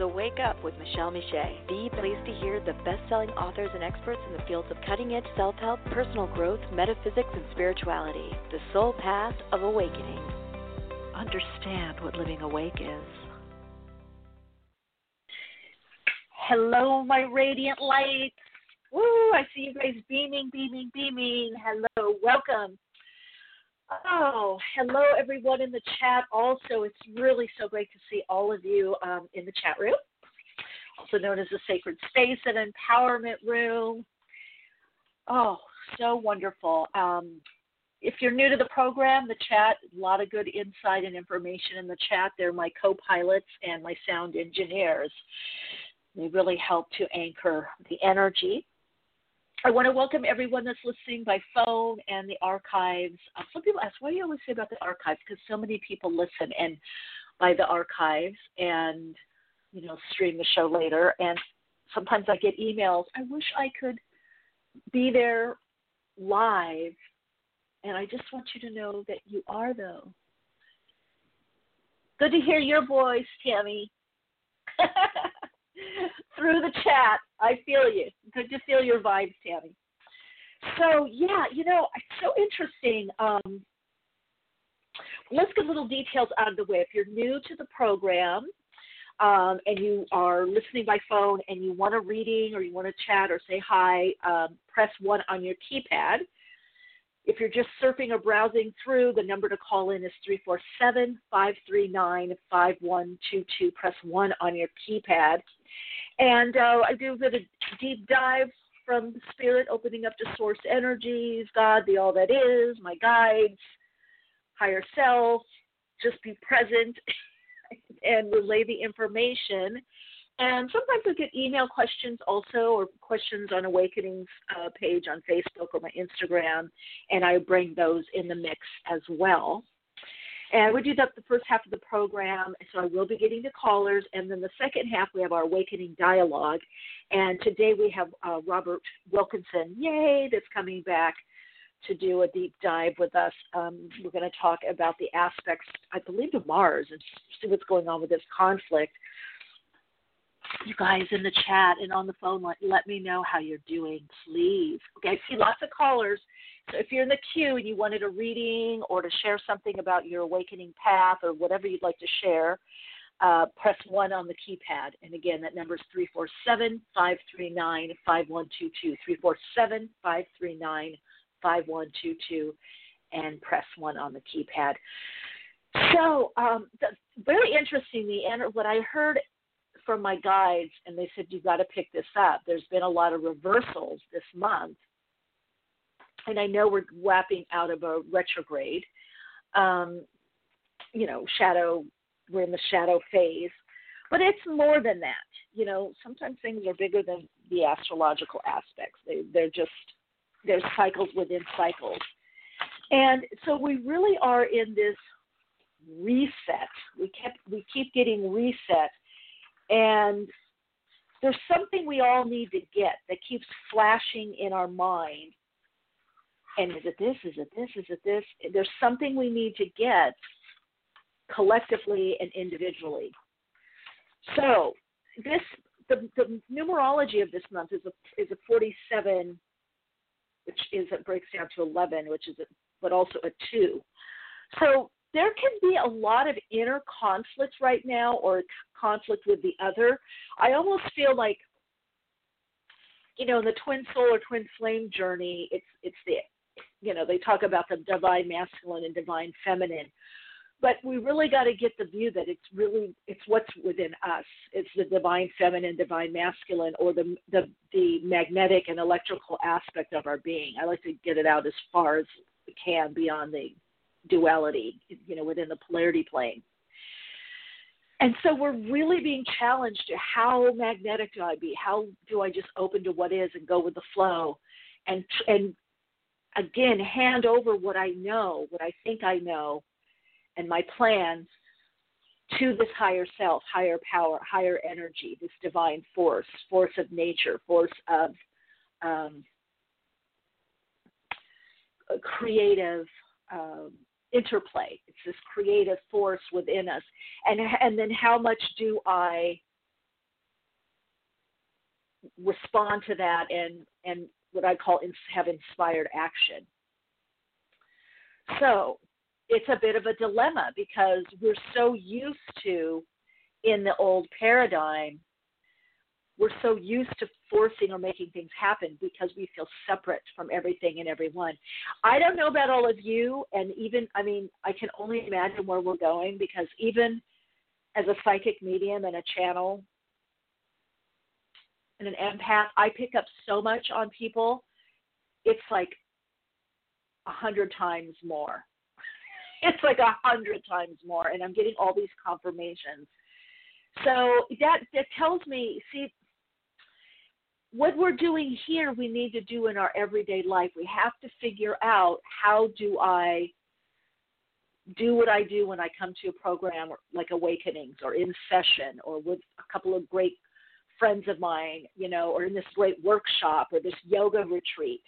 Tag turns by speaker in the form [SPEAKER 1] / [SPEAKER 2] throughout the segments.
[SPEAKER 1] So wake up with Michele Meiche, Be pleased to hear the best-selling authors and experts in the fields of cutting-edge self-help, personal growth, metaphysics, and spirituality. The soul path of awakening.
[SPEAKER 2] Understand what living awake is.
[SPEAKER 3] Hello, my radiant lights. Woo! I see you guys beaming, beaming, beaming. Hello, welcome. Oh, hello, everyone in the chat. Also, it's really so great to see all of you um, in the chat room, also known as the Sacred Space and Empowerment Room. Oh, so wonderful. Um, if you're new to the program, the chat, a lot of good insight and information in the chat. They're my co pilots and my sound engineers. They really help to anchor the energy I want to welcome everyone that's listening by phone and the archives. Uh, some people ask, why do you always say about the archives? Because so many people listen and by the archives and you know stream the show later. And sometimes I get emails. I wish I could be there live. And I just want you to know that you are, though. Good to hear your voice, Tammy. through the chat. I feel you. Good to feel your vibes, Tammy. So yeah, you know, it's so interesting. Um, let's get little details out of the way. If you're new to the program um, and you are listening by phone and you want a reading or you want to chat or say hi, um, press one on your keypad. If you're just surfing or browsing through, the number to call in is 347 539 5122. Press 1 on your keypad. And uh, I do a bit of deep dive from the spirit, opening up to source energies, God, the all that is, my guides, higher self, just be present and relay the information. And sometimes I get email questions also, or questions on Awakening's uh, page on Facebook or my Instagram, and I bring those in the mix as well. And we do that the first half of the program, so I will be getting to callers. And then the second half, we have our Awakening Dialogue. And today we have uh, Robert Wilkinson, yay, that's coming back to do a deep dive with us. Um, we're going to talk about the aspects, I believe, of Mars and see what's going on with this conflict. You guys in the chat and on the phone, let, let me know how you're doing, please. Okay, I see lots of callers. So if you're in the queue and you wanted a reading or to share something about your awakening path or whatever you'd like to share, uh, press 1 on the keypad. And again, that number is 347 539 5122. 347 539 5122. And press 1 on the keypad. So, um, the, very interesting. The what I heard from my guides, and they said you've got to pick this up. There's been a lot of reversals this month and I know we're wrapping out of a retrograde. Um, you know, shadow, we're in the shadow phase, but it's more than that. You know, sometimes things are bigger than the astrological aspects. They, they're just, there's cycles within cycles. And so we really are in this reset. We kept, we keep getting reset, and there's something we all need to get that keeps flashing in our mind and is it this? Is it this? Is it this? There's something we need to get collectively and individually. So this the, the numerology of this month is a is a 47, which is it breaks down to 11, which is a, but also a two. So there can be a lot of inner conflict right now, or conflict with the other. I almost feel like you know, in the twin soul or twin flame journey, it's it's the you know, they talk about the divine masculine and divine feminine. but we really got to get the view that it's really it's what's within us. It's the divine feminine divine masculine or the the the magnetic and electrical aspect of our being. I like to get it out as far as we can beyond the duality you know within the polarity plane. And so we're really being challenged to how magnetic do i be? How do i just open to what is and go with the flow? And and again hand over what i know what i think i know and my plans to this higher self, higher power, higher energy, this divine force, force of nature, force of um, creative um, interplay. It's this creative force within us, and and then how much do I respond to that and and what I call have inspired action. So it's a bit of a dilemma because we're so used to in the old paradigm we're so used to forcing or making things happen because we feel separate from everything and everyone. I don't know about all of you, and even, I mean, I can only imagine where we're going because even as a psychic medium and a channel and an empath, I pick up so much on people. It's like a hundred times more it's like a hundred times more, and I'm getting all these confirmations. So that that tells me, see, what we're doing here, we need to do in our everyday life. We have to figure out how do I do what I do when I come to a program like Awakenings or in session or with a couple of great friends of mine, you know, or in this great workshop or this yoga retreat.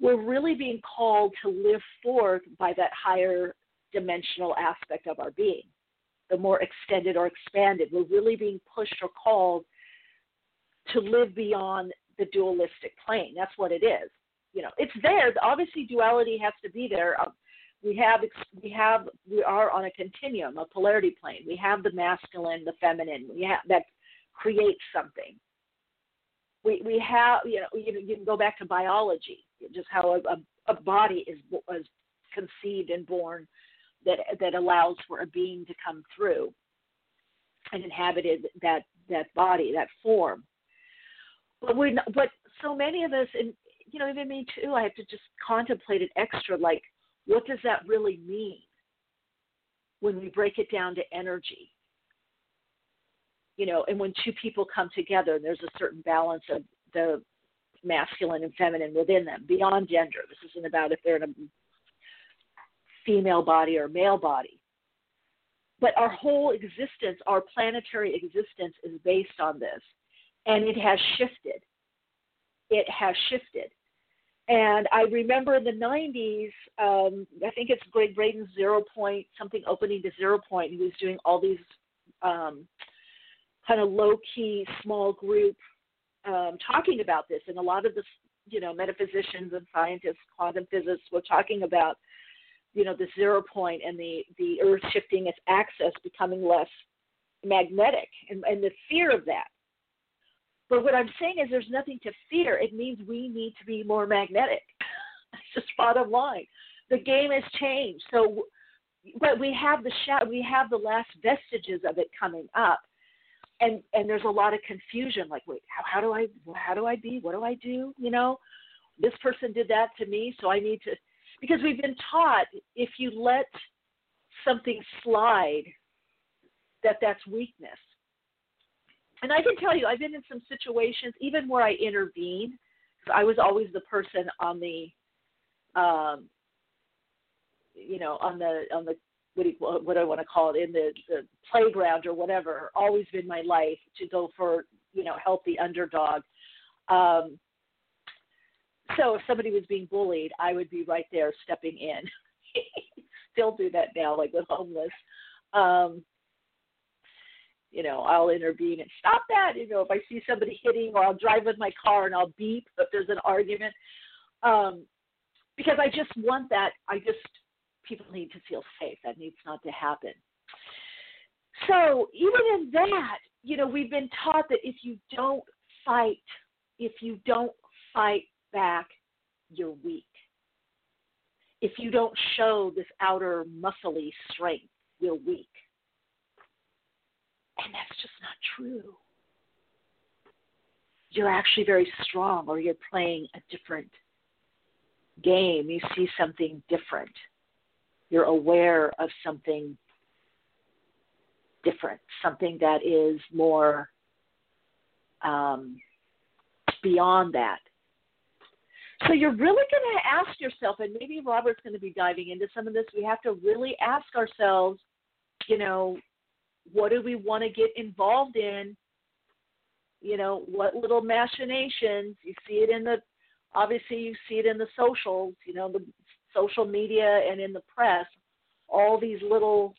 [SPEAKER 3] We're really being called to live forth by that higher dimensional aspect of our being, the more extended or expanded. We're really being pushed or called to live beyond the dualistic plane. That's what it is. You know, it's there. Obviously, duality has to be there. Um, we have we have we are on a continuum, a polarity plane. We have the masculine, the feminine. We have that creates something. We we have you know you, you can go back to biology, just how a, a, body is was conceived and born that that allows for a being to come through and inhabited that that body, that form. But we but so many of us, and you know, even me too, I have to just contemplate it extra. Like, what does that really mean when we break it down to energy? You know, and when two people come together, there's a certain balance of the masculine and feminine within them beyond gender. This isn't about if they're in a female body or male body. But our whole existence, our planetary existence, is based on this. And it has shifted. It has shifted. And I remember in the 90s, um, I think it's Gregg Braden's Zero Point, something opening to Zero Point. He was doing all these um, kind of low key, small group um, talking about this. And a lot of the, you know, metaphysicians and scientists, quantum physicists were talking about you know the zero point and the the earth shifting its axis becoming less magnetic and, and the fear of that. But what i'm saying is there's nothing to fear. It means we need to be more magnetic. That's just bottom line. The game has changed. So but we have the shadow we have the last vestiges of it coming up and and there's a lot of confusion like wait how, how do i how do i be? What do i do? You know this person did that to me so i need to because we've been taught if you let something slide that that's weakness. And i can tell you i've been in some situations even where i intervene because i was always the person on the um you know on the on the what do, you, what do I want to call it in the, the playground or whatever. Always been my life to go for you know healthy underdog. Um, so if somebody was being bullied, I would be right there stepping in. Still do that now, like with homeless. Um, you know, I'll intervene and stop that. You know, if I see somebody hitting, or I'll drive with my car and I'll beep if there's an argument, um, because I just want that. I just people need to feel safe. That needs not to happen. So even in that, you know, we've been taught that if you don't fight, if you don't fight back, you're weak. If you don't show this outer muscly strength, you're weak. And that's just not true. You're actually very strong, or you're playing a different game. You see something different. You're aware of something different, something that is more um, beyond that. So you're really going to ask yourself, and maybe Robert's going to be diving into some of this. We have to really ask ourselves, you know, what do we want to get involved in? You know, what little machinations? You see it in the, obviously, you see it in the socials, you know, the social media and in the press. All these little,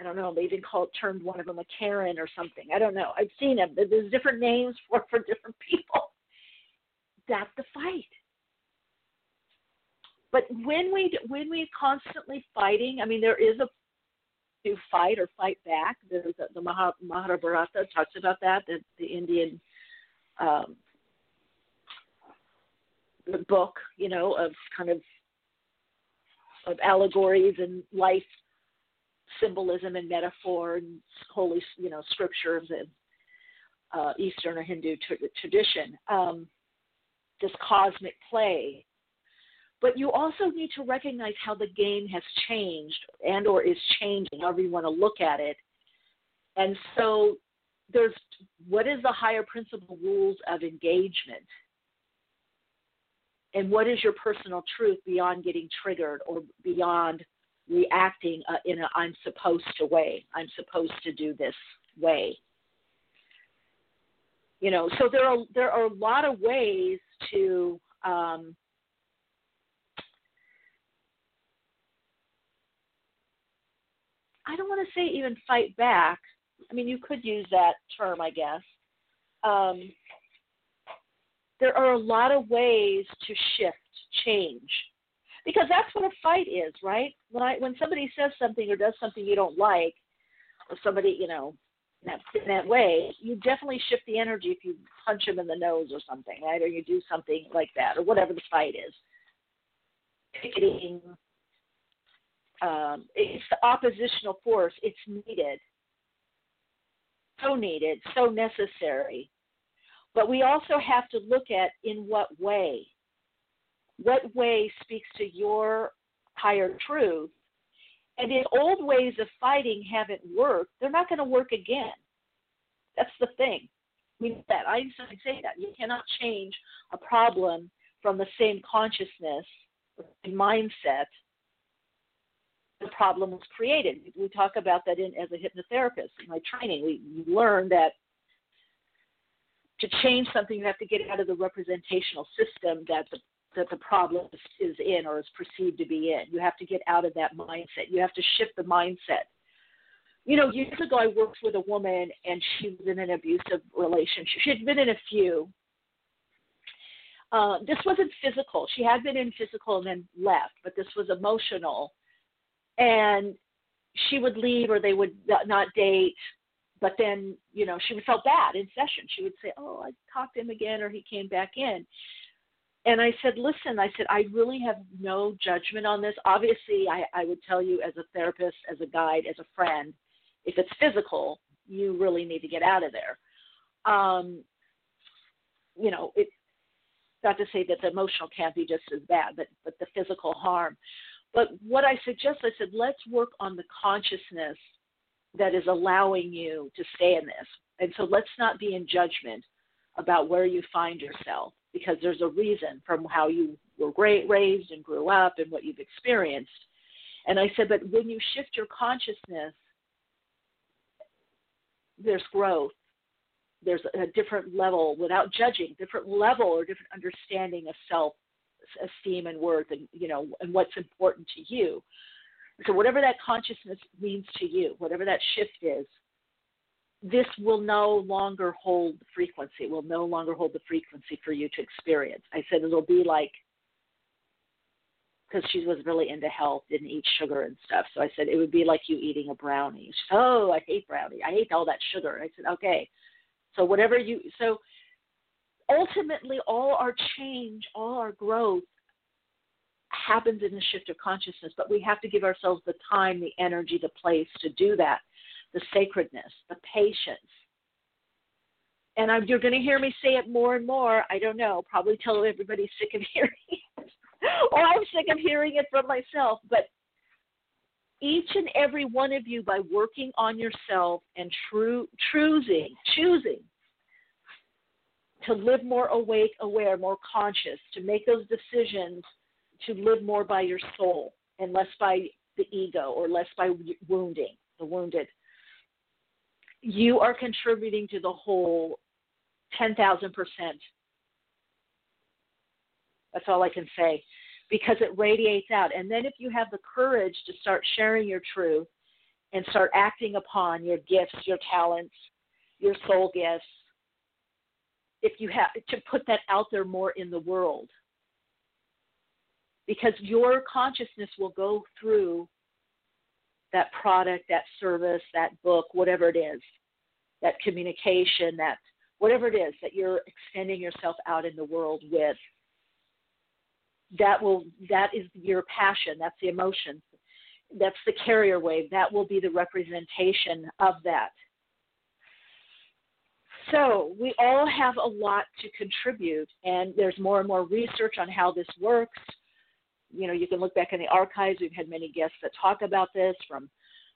[SPEAKER 3] I don't know, they even call it, termed one of them a Karen or something. I don't know. I've seen them. There's different names for for different people that's the fight. But when we when we constantly fighting, I mean, there is a to fight or fight back. There's a, the Mahabharata talks about that. The, the Indian um, the book, you know, of kind of of allegories and life symbolism and metaphor and holy, you know, scriptures and uh, Eastern or Hindu t- tradition. Um, this cosmic play but you also need to recognize how the game has changed and or is changing however you want to look at it and so there's what is the higher principle rules of engagement and what is your personal truth beyond getting triggered or beyond reacting uh, in a i'm supposed to way i'm supposed to do this way you know so there are there are a lot of ways to um, I don't want to say even fight back. I mean, you could use that term, I guess. Um, there are a lot of ways to shift, change, because that's what a fight is, right? When I when somebody says something or does something you don't like, or somebody you know that in that way, you definitely shift the energy if you punch them in the nose or something, right? Or you do something like that, or whatever the fight is. Picketing, um, it's the oppositional force. It's needed, so needed, so necessary. But we also have to look at in what way. What way speaks to your higher truth and if old ways of fighting haven't worked, they're not going to work again. That's the thing. I mean that Einstein say that you cannot change a problem from the same consciousness, mindset. The problem was created. We talk about that in as a hypnotherapist in my training. We learn that to change something, you have to get out of the representational system that the that the problem is in or is perceived to be in. You have to get out of that mindset. You have to shift the mindset. You know, years ago, I worked with a woman and she was in an abusive relationship. She had been in a few. Uh, this wasn't physical. She had been in physical and then left, but this was emotional. And she would leave or they would not date. But then, you know, she would felt bad in session. She would say, "Oh, I talked to him again," or he came back in and I said, listen, I said, I really have no judgment on this. Obviously, I, I would tell you as a therapist, as a guide, as a friend, if it's physical, you really need to get out of there. Um, you know, it, not to say that the emotional can't be just as bad, but, but the physical harm. But what I suggest, I said, let's work on the consciousness that is allowing you to stay in this. And so let's not be in judgment about where you find yourself because there's a reason from how you were raised and grew up and what you've experienced. And I said, but when you shift your consciousness, there's growth. There's a different level without judging, different level or different understanding of self esteem and worth and you know and what's important to you. So whatever that consciousness means to you, whatever that shift is, this will no longer hold the frequency, will no longer hold the frequency for you to experience. I said it'll be like, because she was really into health, didn't eat sugar and stuff. So I said it would be like you eating a brownie. Said, oh, I hate brownie. I hate all that sugar. I said, okay. So whatever you, so ultimately all our change, all our growth happens in the shift of consciousness, but we have to give ourselves the time, the energy, the place to do that, the sacredness, the patience. And I'm, you're going to hear me say it more and more. I don't know, probably till everybody's sick of hearing it, or I'm sick of hearing it from myself. But each and every one of you, by working on yourself and true, choosing, choosing to live more awake, aware, more conscious, to make those decisions to live more by your soul and less by the ego or less by wounding the wounded. You are contributing to the whole 10,000%. That's all I can say because it radiates out. And then if you have the courage to start sharing your truth and start acting upon your gifts, your talents, your soul gifts, if you have to put that out there more in the world because your consciousness will go through that product, that service, that book, whatever it is, that communication, that whatever it is that you're extending yourself out in the world with. That will that is your passion, that's the emotion. That's the carrier wave. That will be the representation of that. So, we all have a lot to contribute, and there's more and more research on how this works you know, you can look back in the archives. We've had many guests that talk about this, from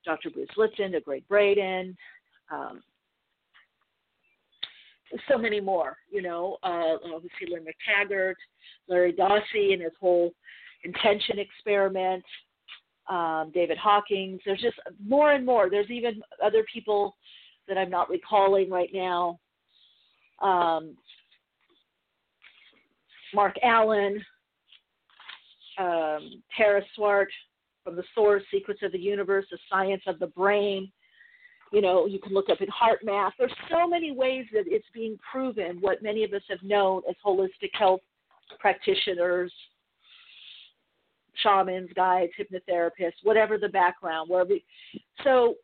[SPEAKER 3] Dr. Bruce Lipton to Gregg Braden, um, so many more. You know, uh, obviously Lynne McTaggart, Larry Dossey, and his whole intention experiment. Um, David Hawkins. There's just more and more. There's even other people that I'm not recalling right now. Um, Mark Allen, um, Tara Swart from the Source, Secrets of the Universe, The Science of the Brain. You know, you can look up in HeartMath. There's so many ways that it's being proven what many of us have known as holistic health practitioners, shamans, guides, hypnotherapists, whatever the background. Wherever. So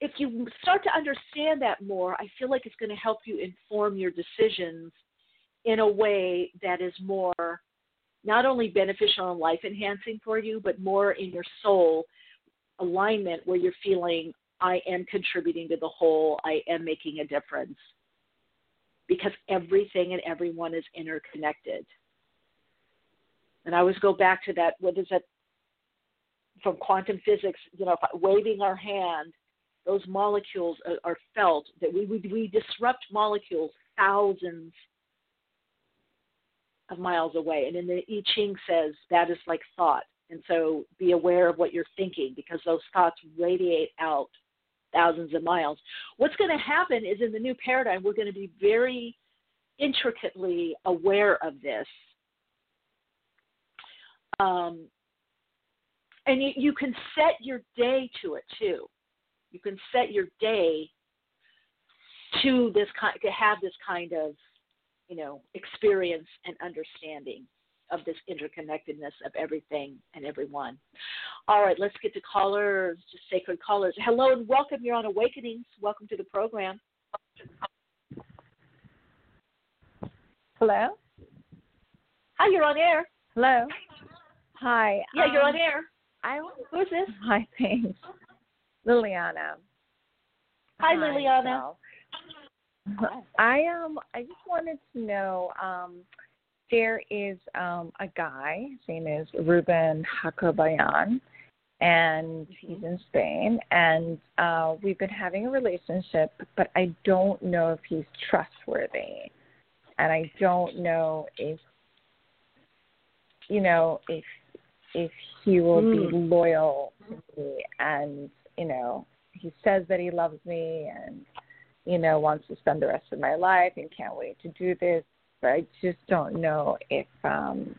[SPEAKER 3] if you start to understand that more, I feel like it's going to help you inform your decisions in a way that is more not only beneficial and life enhancing for you, but more in your soul alignment where you're feeling, I am contributing to the whole, I am making a difference. Because everything and everyone is interconnected. And I always go back to that, what is that from quantum physics, you know, waving our hand, those molecules are, are felt, that we, we, we disrupt molecules thousands of miles away. And in the I Ching says that is like thought. And so be aware of what you're thinking because those thoughts radiate out thousands of miles. What's going to happen is in the new paradigm, we're going to be very intricately aware of this. Um, and you, you can set your day to it too. You can set your day to this kind to have this kind of you know, experience and understanding of this interconnectedness of everything and everyone. All right, let's get to callers, just sacred callers. Hello and welcome. You're on Awakenings. Welcome to the program.
[SPEAKER 4] Hello.
[SPEAKER 3] Hi, you're on air.
[SPEAKER 4] Hello. Hi.
[SPEAKER 3] Yeah,
[SPEAKER 4] um,
[SPEAKER 3] you're on air.
[SPEAKER 4] I
[SPEAKER 3] who's this?
[SPEAKER 4] Hi, thanks. Liliana.
[SPEAKER 3] Hi, Liliana.
[SPEAKER 4] So, I um I just wanted to know um there is um a guy, his name is Ruben Hakobayan and he's in Spain and uh we've been having a relationship but I don't know if he's trustworthy and I don't know if you know if if he will mm. be loyal to me and you know he says that he loves me and you know, wants to spend the rest of my life and can't wait to do this. But I just don't know if um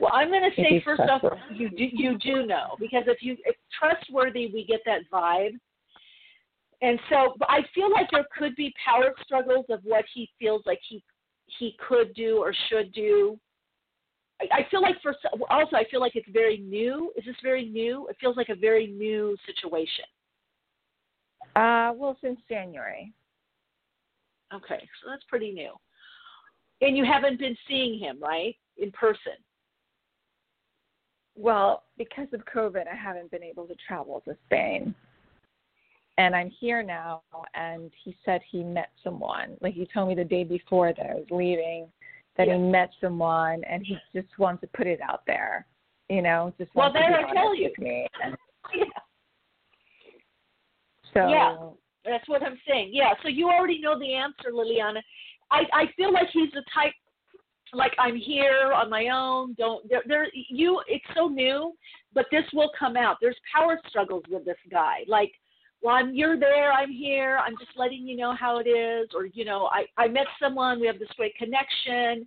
[SPEAKER 3] well, I'm going to say first off, you do, you do know because if you if trustworthy, we get that vibe, and so I feel like there could be power struggles of what he feels like he he could do or should do. I, I feel like for also I feel like it's very new. Is this very new? It feels like a very new situation.
[SPEAKER 4] Uh, well, since January.
[SPEAKER 3] Okay, so that's pretty new. And you haven't been seeing him, right? in person?
[SPEAKER 4] Well, because of COVID, I haven't been able to travel to Spain. And I'm here now, and he said he met someone. Like he told me the day before that I was leaving, that
[SPEAKER 3] Yeah.
[SPEAKER 4] he met someone, and he just wants to put it out there. You know, just
[SPEAKER 3] Well,
[SPEAKER 4] wants to be
[SPEAKER 3] there I tell you.
[SPEAKER 4] with me. And. So
[SPEAKER 3] Yeah. That's what I'm saying. Yeah. So you already know the answer, Liliana. I I feel like he's the type like I'm here on my own. Don't there, there you it's so new, but this will come out. There's power struggles with this guy. Like well, I'm, you're there, I'm here, I'm just letting you know how it is, or, you know, I, I met someone, we have this great connection.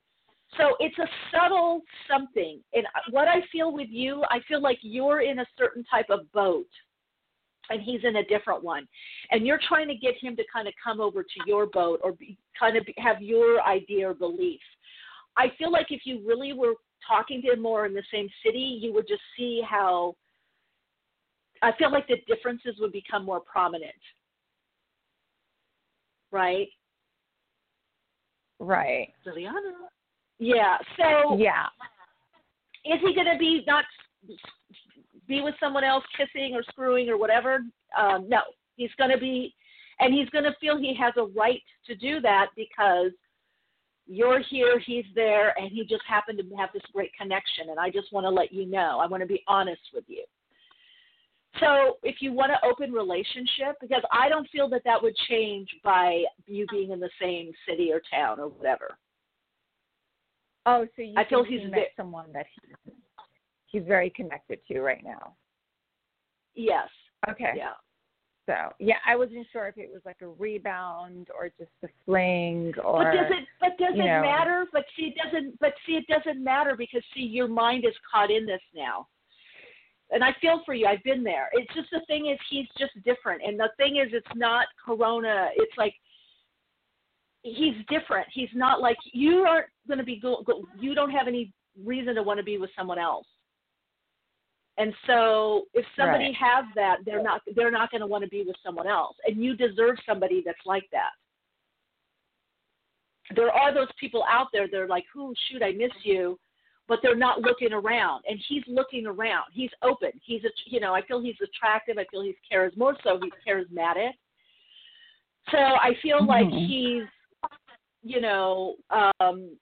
[SPEAKER 3] So it's a subtle something. And what I feel with you, I feel like you're in a certain type of boat and he's in a different one. And you're trying to get him to kind of come over to your boat or be, kind of have your idea or belief. I feel like if you really were talking to him more in the same city, you would just see how I feel like the differences would become more prominent. Right?
[SPEAKER 4] right.
[SPEAKER 3] Liliana. Yeah. So
[SPEAKER 4] Yeah.
[SPEAKER 3] is he going to be not be with someone else kissing or screwing or whatever? Um, no, he's going to be, and he's going to feel he has a right to do that because you're here, he's there, and he just happened to have this great connection. And I just want to let you know. I want to be honest with you. So if you want an open relationship, because I don't feel that that would change by you being in the same city or town or whatever.
[SPEAKER 4] Oh, so you
[SPEAKER 3] I feel
[SPEAKER 4] he
[SPEAKER 3] he's
[SPEAKER 4] met someone that he, he's very connected to right now.
[SPEAKER 3] Yes.
[SPEAKER 4] Okay.
[SPEAKER 3] Yeah.
[SPEAKER 4] So yeah, I wasn't sure if it was like a rebound or just a fling or.
[SPEAKER 3] But does it? But does it
[SPEAKER 4] know.
[SPEAKER 3] matter? But see, it doesn't. But see, it doesn't matter because see, your mind is caught in this now. And I feel for you. I've been there. It's just the thing is, he's just different. And the thing is, it's not Corona. It's like he's different. He's not like you aren't going to be. Go, go, you don't have any reason to want to be with someone else. And so, if somebody
[SPEAKER 4] Right.
[SPEAKER 3] has that, they're not. They're not going to want to be with someone else. And you deserve somebody that's like that there are those people out there that are like, "Who shoot, I miss you," but they're not looking around. And he's looking around. He's open. He's a, you know, I feel he's attractive. I feel he's charis more so he's charismatic. So I feel like
[SPEAKER 4] Mhm.
[SPEAKER 3] he's, you know, um,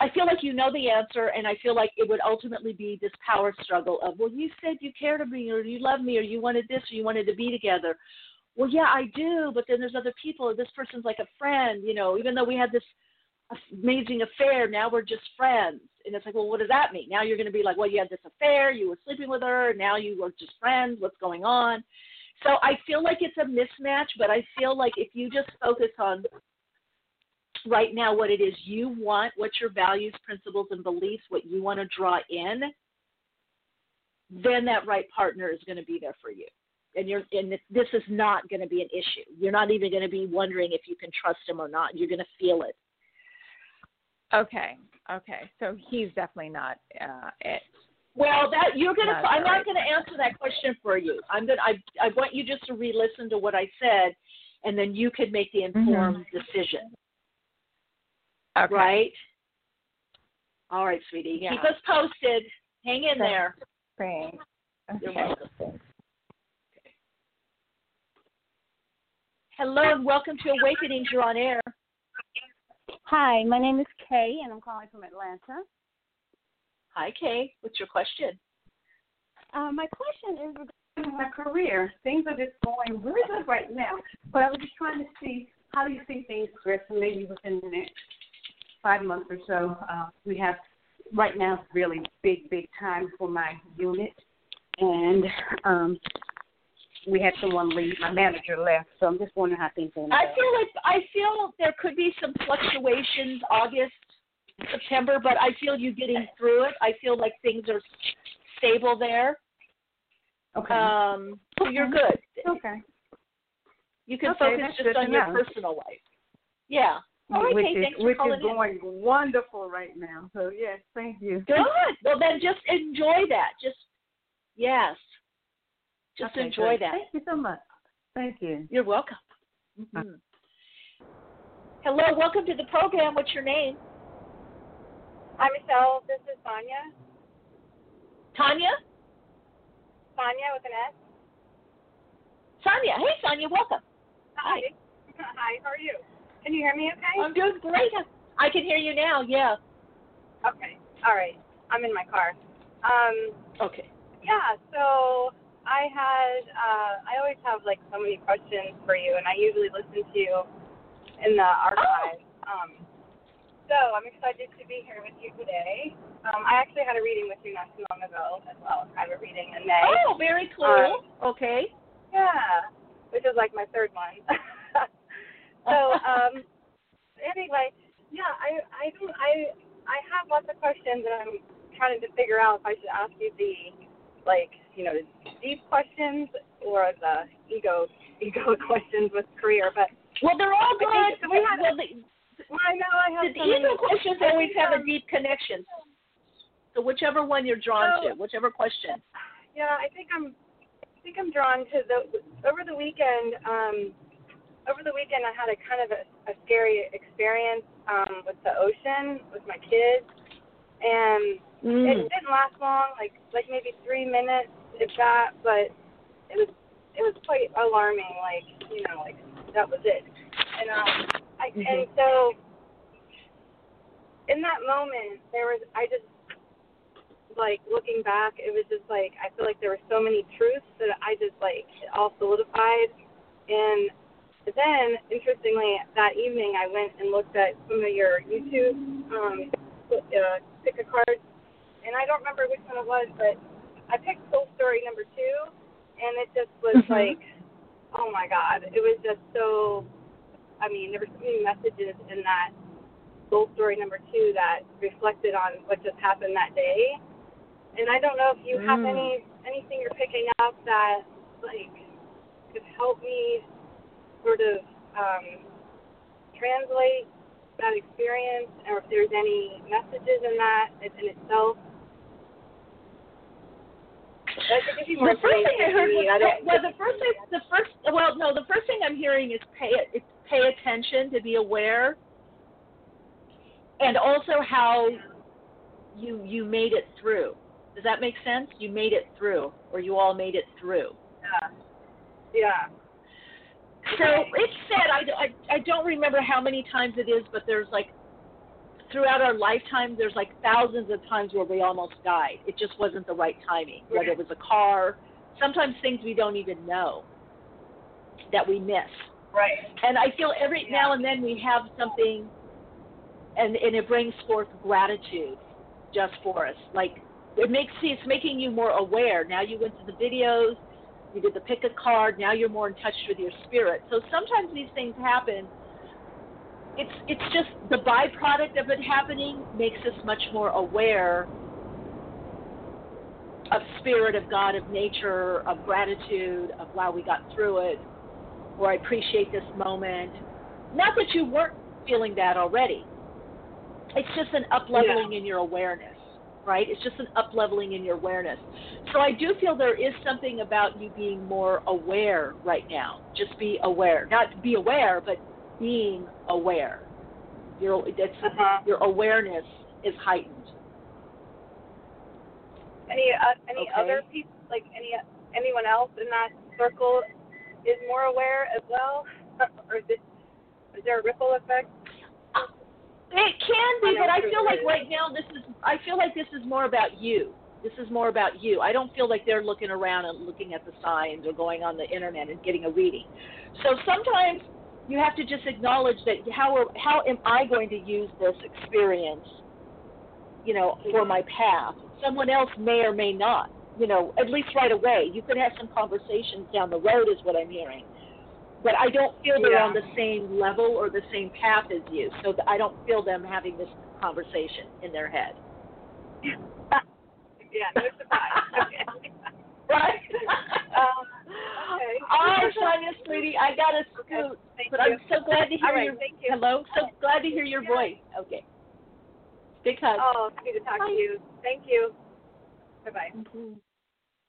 [SPEAKER 3] I feel like you know the answer, and I feel like it would ultimately be this power struggle of, well, you said you cared about me, or you love me, or you wanted this, or you wanted to be together well, yeah, I do, but then there's other people. This person's like a friend, you know. Even though we had this amazing affair, now we're just friends. And it's like, well, what does that mean? Now you're going to be like, well, you had this affair, you were sleeping with her, now you were just friends. What's going on? So I feel like it's a mismatch, but I feel like if you just focus on right now what it is you want, what your values, principles, and beliefs, what you want to draw in, then that right partner is going to be there for you and you're and this is not going to be an issue. You're not even going to be wondering if you can trust him or not. You're going to feel it.
[SPEAKER 4] Okay. Okay. So he's definitely not uh, it.
[SPEAKER 3] Well, that you're going to.
[SPEAKER 4] Not
[SPEAKER 3] I'm
[SPEAKER 4] right.
[SPEAKER 3] not going to answer that question for you. I'm going. I I want you just to re-listen to what I said, and then you can make the informed decision.
[SPEAKER 4] Okay.
[SPEAKER 3] Right. All right, sweetie.
[SPEAKER 4] Yeah.
[SPEAKER 3] Keep us posted. Hang in
[SPEAKER 4] Thanks.
[SPEAKER 3] there.
[SPEAKER 4] Thanks.
[SPEAKER 3] You're
[SPEAKER 4] Okay.
[SPEAKER 3] Hello and welcome to Awakenings. You're on air.
[SPEAKER 5] Hi, my name is Kay, and I'm calling from Atlanta.
[SPEAKER 3] Hi, Kay. What's your question?
[SPEAKER 5] Uh, my question is regarding my career. Things are just going really good right now, but I was just trying to see how do you see things progressing maybe within the next five months or so. Uh, we have right now really big, big time for my unit, and um, we had someone leave. My manager left, so I'm just wondering how things are.
[SPEAKER 3] I feel like I feel there could be some fluctuations August, September, but I feel you getting through it. I feel like things are stable there.
[SPEAKER 5] Okay.
[SPEAKER 3] Um, so you're good.
[SPEAKER 5] okay.
[SPEAKER 3] You can
[SPEAKER 5] Okay,
[SPEAKER 3] focus just on your personal life. Yeah. All right,
[SPEAKER 5] which
[SPEAKER 3] Kay,
[SPEAKER 5] is which
[SPEAKER 3] calling
[SPEAKER 5] is
[SPEAKER 3] in.
[SPEAKER 5] going wonderful right now. So yes, thank you.
[SPEAKER 3] Good. Well, then just enjoy that. Just yes. Just
[SPEAKER 5] Okay,
[SPEAKER 3] enjoy
[SPEAKER 5] great.
[SPEAKER 3] that.
[SPEAKER 5] Thank you so much. Thank you.
[SPEAKER 3] You're welcome. Mhm. Hello, welcome to the program. What's your name?
[SPEAKER 6] Hi, Michele. This is Sonia.
[SPEAKER 3] Tanya?
[SPEAKER 6] Sonia with an S.
[SPEAKER 3] Sonia. Hey, Sonia. Welcome.
[SPEAKER 6] Hi. Hi. How are you? Can you hear me okay?
[SPEAKER 3] I'm doing great. I can hear you now. Yeah.
[SPEAKER 6] Okay. All right. I'm in my car. Um,
[SPEAKER 3] Okay.
[SPEAKER 6] yeah, so I had, uh, I always have like so many questions for you, and I usually listen to you in the archive. Um, so I'm excited to be here with you today. Um, I actually had a reading with you not too long ago as well, a private reading in May.
[SPEAKER 3] Oh, very cool. okay.
[SPEAKER 6] Yeah, which is like my third one. so um, anyway, yeah, I I don't I I have lots of questions and I'm trying to figure out if I should ask you the like you know deep questions or the ego ego questions with career, but
[SPEAKER 3] Well, they're all good.
[SPEAKER 6] we had-
[SPEAKER 3] well, the,
[SPEAKER 6] well, I know I have
[SPEAKER 3] the
[SPEAKER 6] so
[SPEAKER 3] ego questions always have a
[SPEAKER 6] um,
[SPEAKER 3] deep connection. So whichever one you're drawn
[SPEAKER 6] So-
[SPEAKER 3] to, whichever question.
[SPEAKER 6] Yeah, I think I'm. I think I'm drawn to the over the weekend. Um, over the weekend, I had a kind of a, a scary experience um, with the ocean with my kids, and
[SPEAKER 3] Mm.
[SPEAKER 6] it didn't last long, like like maybe three minutes, if that. But it was it was quite alarming. Like you know, like that was it. And um, I and so in that moment, there was I just like looking back, it was just like I feel like there were so many truths that I just like it all solidified. And then, interestingly, that evening I went and looked at some of your YouTube um, uh, pick a card, and I don't remember which one it was, but I picked Soul Story number two, and it just was
[SPEAKER 3] Mhm.
[SPEAKER 6] like, oh my God, it was just so. I mean, there were so many messages in that Soul Story number two that reflected on what just happened that day. And I don't know if you have
[SPEAKER 3] Mm.
[SPEAKER 6] any anything you're picking up that like could help me sort of um, translate that experience, or if there's any messages in that in in itself. I could give you more
[SPEAKER 3] The first thing I heard was
[SPEAKER 6] need. I don't-
[SPEAKER 3] well, the first thing, the first, well, no, the first thing I'm hearing is pay it's pay attention to be aware, and also how you you made it through. Does that make sense? You made it through, or you all made it through.
[SPEAKER 6] Yeah. Yeah.
[SPEAKER 3] So it said, I, I, I don't remember how many times it is, but there's like, throughout our lifetime, there's like thousands of times where we almost died. It just wasn't the right timing. Whether it was a car, sometimes things we don't even know that we miss.
[SPEAKER 6] Right.
[SPEAKER 3] And I feel every
[SPEAKER 6] Yeah.
[SPEAKER 3] now and then we have something, and, and it brings forth gratitude just for us. Like, it makes, see, it's making you more aware. Now you went to the videos, you did the pick a card, now you're more in touch with your spirit. So sometimes these things happen. It's it's just the byproduct of it happening makes us much more aware of spirit, of God, of nature, of gratitude, of wow we got through it, or I appreciate this moment. Not that you weren't feeling that already. It's just an up leveling in your awareness, right? It's just an up leveling in your awareness. So I do feel there is something about you being more aware right now. Just be aware, not be aware, but being aware. Your it's
[SPEAKER 6] Uh-huh.
[SPEAKER 3] your awareness is heightened.
[SPEAKER 6] Any uh, any
[SPEAKER 3] Okay.
[SPEAKER 6] other people, like any anyone else in that circle, is more aware as well, or is it is there a ripple effect?
[SPEAKER 3] It can be, but I feel like right now this is I feel like this is more about you. This is more about you. I don't feel like they're looking around and looking at the signs or going on the internet and getting a reading. So sometimes you have to just acknowledge that how how am I going to use this experience, you know, for my path? Someone else may or may not, you know, at least right away. You could have some conversations down the road, is what I'm hearing. But I don't feel they're
[SPEAKER 6] Yeah.
[SPEAKER 3] on the same level or the same path as you, so th- I don't feel them having this conversation in their head.
[SPEAKER 6] Yeah, no surprise. okay.
[SPEAKER 3] Right?
[SPEAKER 6] Um, okay.
[SPEAKER 3] All right, Sonia, sweetie, I got to
[SPEAKER 6] Okay,
[SPEAKER 3] scoot,
[SPEAKER 6] thank
[SPEAKER 3] but
[SPEAKER 6] you.
[SPEAKER 3] I'm so glad to hear
[SPEAKER 6] right,
[SPEAKER 3] your
[SPEAKER 6] thank you.
[SPEAKER 3] hello. So glad to hear your
[SPEAKER 6] Yeah.
[SPEAKER 3] voice. Okay. Big hug.
[SPEAKER 6] Oh, good to talk
[SPEAKER 3] Bye.
[SPEAKER 6] to you. Thank you. Bye bye.
[SPEAKER 3] Mhm.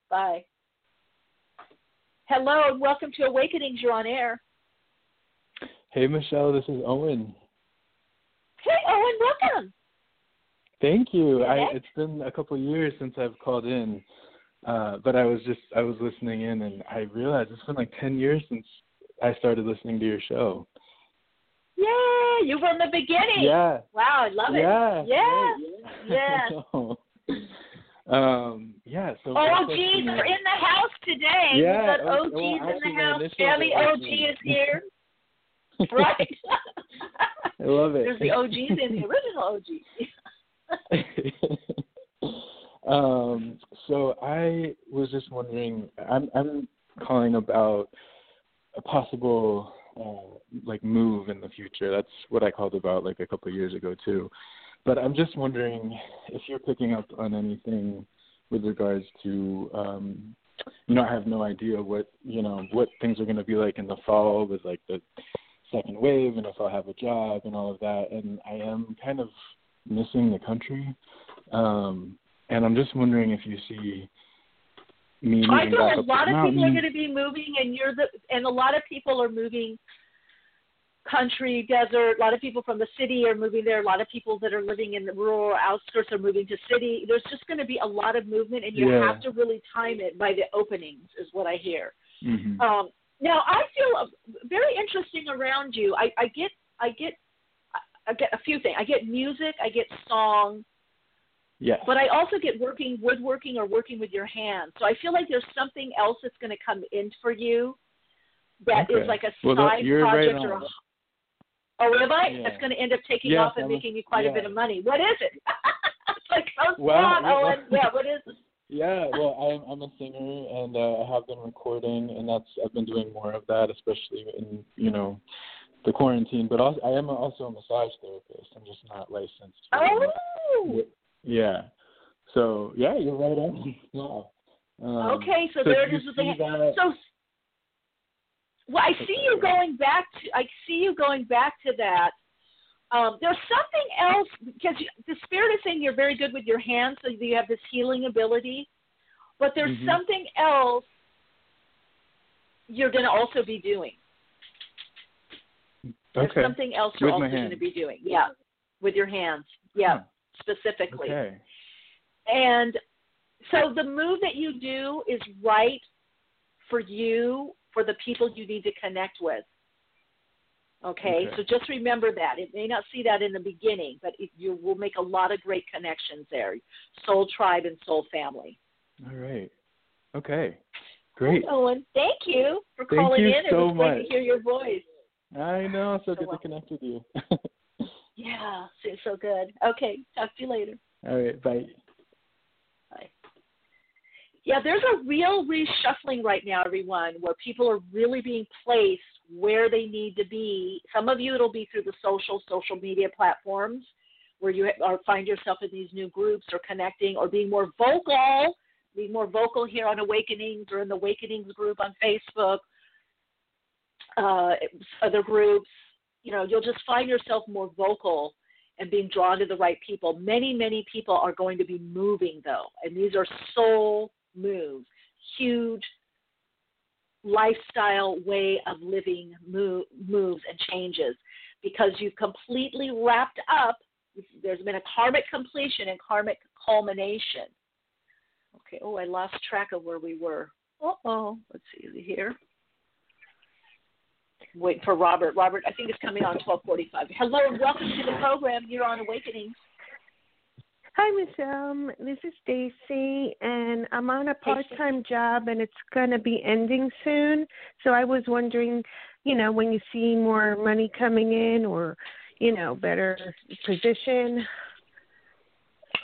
[SPEAKER 3] Bye. Hello and welcome to Awakenings. You're on air.
[SPEAKER 7] Hey Michele, this is Owen.
[SPEAKER 3] Hey, Owen, welcome.
[SPEAKER 7] Thank you. I, it's been a couple of years since I've called in, uh, but I was just I was listening in, and I realized it's been like ten years since I started listening to your show.
[SPEAKER 3] Yeah, You from the beginning.
[SPEAKER 7] Yeah.
[SPEAKER 3] Wow, I love it.
[SPEAKER 7] Yeah.
[SPEAKER 3] Yeah. Yeah.
[SPEAKER 7] Know. Um. Yeah. So.
[SPEAKER 3] OGs are in the house today.
[SPEAKER 7] Yeah,
[SPEAKER 3] We've got
[SPEAKER 7] oh,
[SPEAKER 3] OGs
[SPEAKER 7] well,
[SPEAKER 3] in the house. Tammy OG is here. right.
[SPEAKER 7] I love it.
[SPEAKER 3] There's the OGs and the original OGs.
[SPEAKER 7] um, so I was just wondering. I'm I'm calling about a possible uh, like move in the future. That's what I called about like a couple of years ago too. But I'm just wondering if you're picking up on anything with regards to um you know, I have no idea what you know, what things are gonna be like in the fall with like the second wave and if I'll have a job and all of that and I am kind of missing the country. Um and I'm just wondering if you see me
[SPEAKER 3] I feel
[SPEAKER 7] back
[SPEAKER 3] a lot of people are going to be moving, and you're the and a lot of people are moving country, desert. A lot of people from the city are moving there. A lot of people that are living in the rural outskirts are moving to city. There's just going to be a lot of movement, and you
[SPEAKER 7] Yeah.
[SPEAKER 3] have to really time it by the openings, is what I hear.
[SPEAKER 7] Mhm.
[SPEAKER 3] Um, now I feel uh, very interesting around you. I, I get I get I get a few things. I get music. I get song.
[SPEAKER 7] Yes.
[SPEAKER 3] But I also get working woodworking or working with your hands. So I feel like there's something else that's going to come in for you that is
[SPEAKER 7] Okay.
[SPEAKER 3] like a
[SPEAKER 7] Well,
[SPEAKER 3] side
[SPEAKER 7] right
[SPEAKER 3] project or a. Oh, am I?
[SPEAKER 7] Yeah.
[SPEAKER 3] That's going to end up taking
[SPEAKER 7] Yes,
[SPEAKER 3] off and
[SPEAKER 7] I'm a-
[SPEAKER 3] making you quite a bit of money. What is it? like, oh,
[SPEAKER 7] Well, yeah, well-
[SPEAKER 3] Owen. Yeah, what is it?
[SPEAKER 7] Yeah, well, I'm I'm a singer and uh, I have been recording, and that's I've been doing more of that, especially in you know the quarantine. But also, I am also a massage therapist. I'm just not licensed.
[SPEAKER 3] Oh,
[SPEAKER 7] Yeah. So yeah, you're right on. Wow. Um,
[SPEAKER 3] okay. So,
[SPEAKER 7] do
[SPEAKER 3] there it is.
[SPEAKER 7] that-
[SPEAKER 3] So, well, I see you going back to. I see you going back to that. Um, there's something else because you, the spirit is saying you're very good with your hands, so you have this healing ability. But there's
[SPEAKER 7] Mhm.
[SPEAKER 3] something else you're going to also be doing. There's
[SPEAKER 7] okay.
[SPEAKER 3] something else you're
[SPEAKER 7] With
[SPEAKER 3] also going to be doing. Yeah, with your hands. Yeah, specifically.
[SPEAKER 7] Okay.
[SPEAKER 3] And so the move that you do is right for you, for the people you need to connect with. Okay,
[SPEAKER 7] Okay.
[SPEAKER 3] so just remember that. It may not see that in the beginning, but it, you will make a lot of great connections there. Soul tribe and soul family.
[SPEAKER 7] All right. Okay. Great.
[SPEAKER 3] Owen, thank you for
[SPEAKER 7] Thank
[SPEAKER 3] calling
[SPEAKER 7] you
[SPEAKER 3] in. it
[SPEAKER 7] so
[SPEAKER 3] was great
[SPEAKER 7] much.
[SPEAKER 3] to hear your voice.
[SPEAKER 7] I know. So
[SPEAKER 3] So
[SPEAKER 7] good to connect with you.
[SPEAKER 3] Yeah, so, so good. Okay, talk to you later.
[SPEAKER 7] All right. Bye.
[SPEAKER 3] Yeah, there's a real reshuffling right now, everyone, where people are really being placed where they need to be. Some of you, it'll be through the social social media platforms, where you or find yourself in these new groups or connecting or being more vocal, being more vocal here on Awakenings or in the Awakenings group on Facebook, uh, other groups. You know, you'll just find yourself more vocal and being drawn to the right people. Many, many people are going to be moving though, and these are soul moves, huge lifestyle way of living move, moves and changes because you've completely wrapped up. There's been a karmic completion and karmic culmination. Okay. Oh, I lost track of where we were. Uh oh. Let's see here. Waiting for Robert. Robert, I think it's coming on 12:45. Hello and welcome to the program. You're on Awakening.
[SPEAKER 8] Hi, Michele. This is Stacy, and I'm on a part-time job, and it's going to be ending soon. So I was wondering, you know, when you see more money coming in, or you know, better position.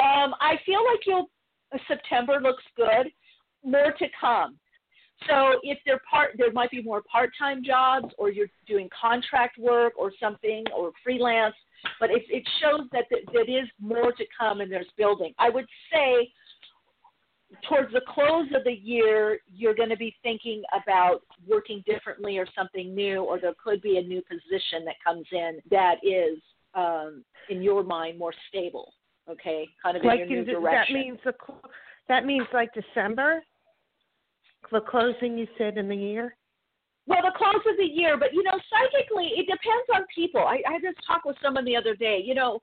[SPEAKER 3] Um, I feel like you'll September looks good. More to come. So if they're part, there might be more part-time jobs, or you're doing contract work or something, or freelance. But it, it shows that th- that is more to come, and there's building. I would say towards the close of the year, you're going to be thinking about working differently or something new, or there could be a new position that comes in that is, um, in your mind, more stable. Okay, kind of
[SPEAKER 8] like
[SPEAKER 3] in your new
[SPEAKER 8] it- that
[SPEAKER 3] direction.
[SPEAKER 8] means the that means like December, the closing you said in the year.
[SPEAKER 3] Close of the year, but you know, psychically, it depends on people. I, I just talked with someone the other day. You know,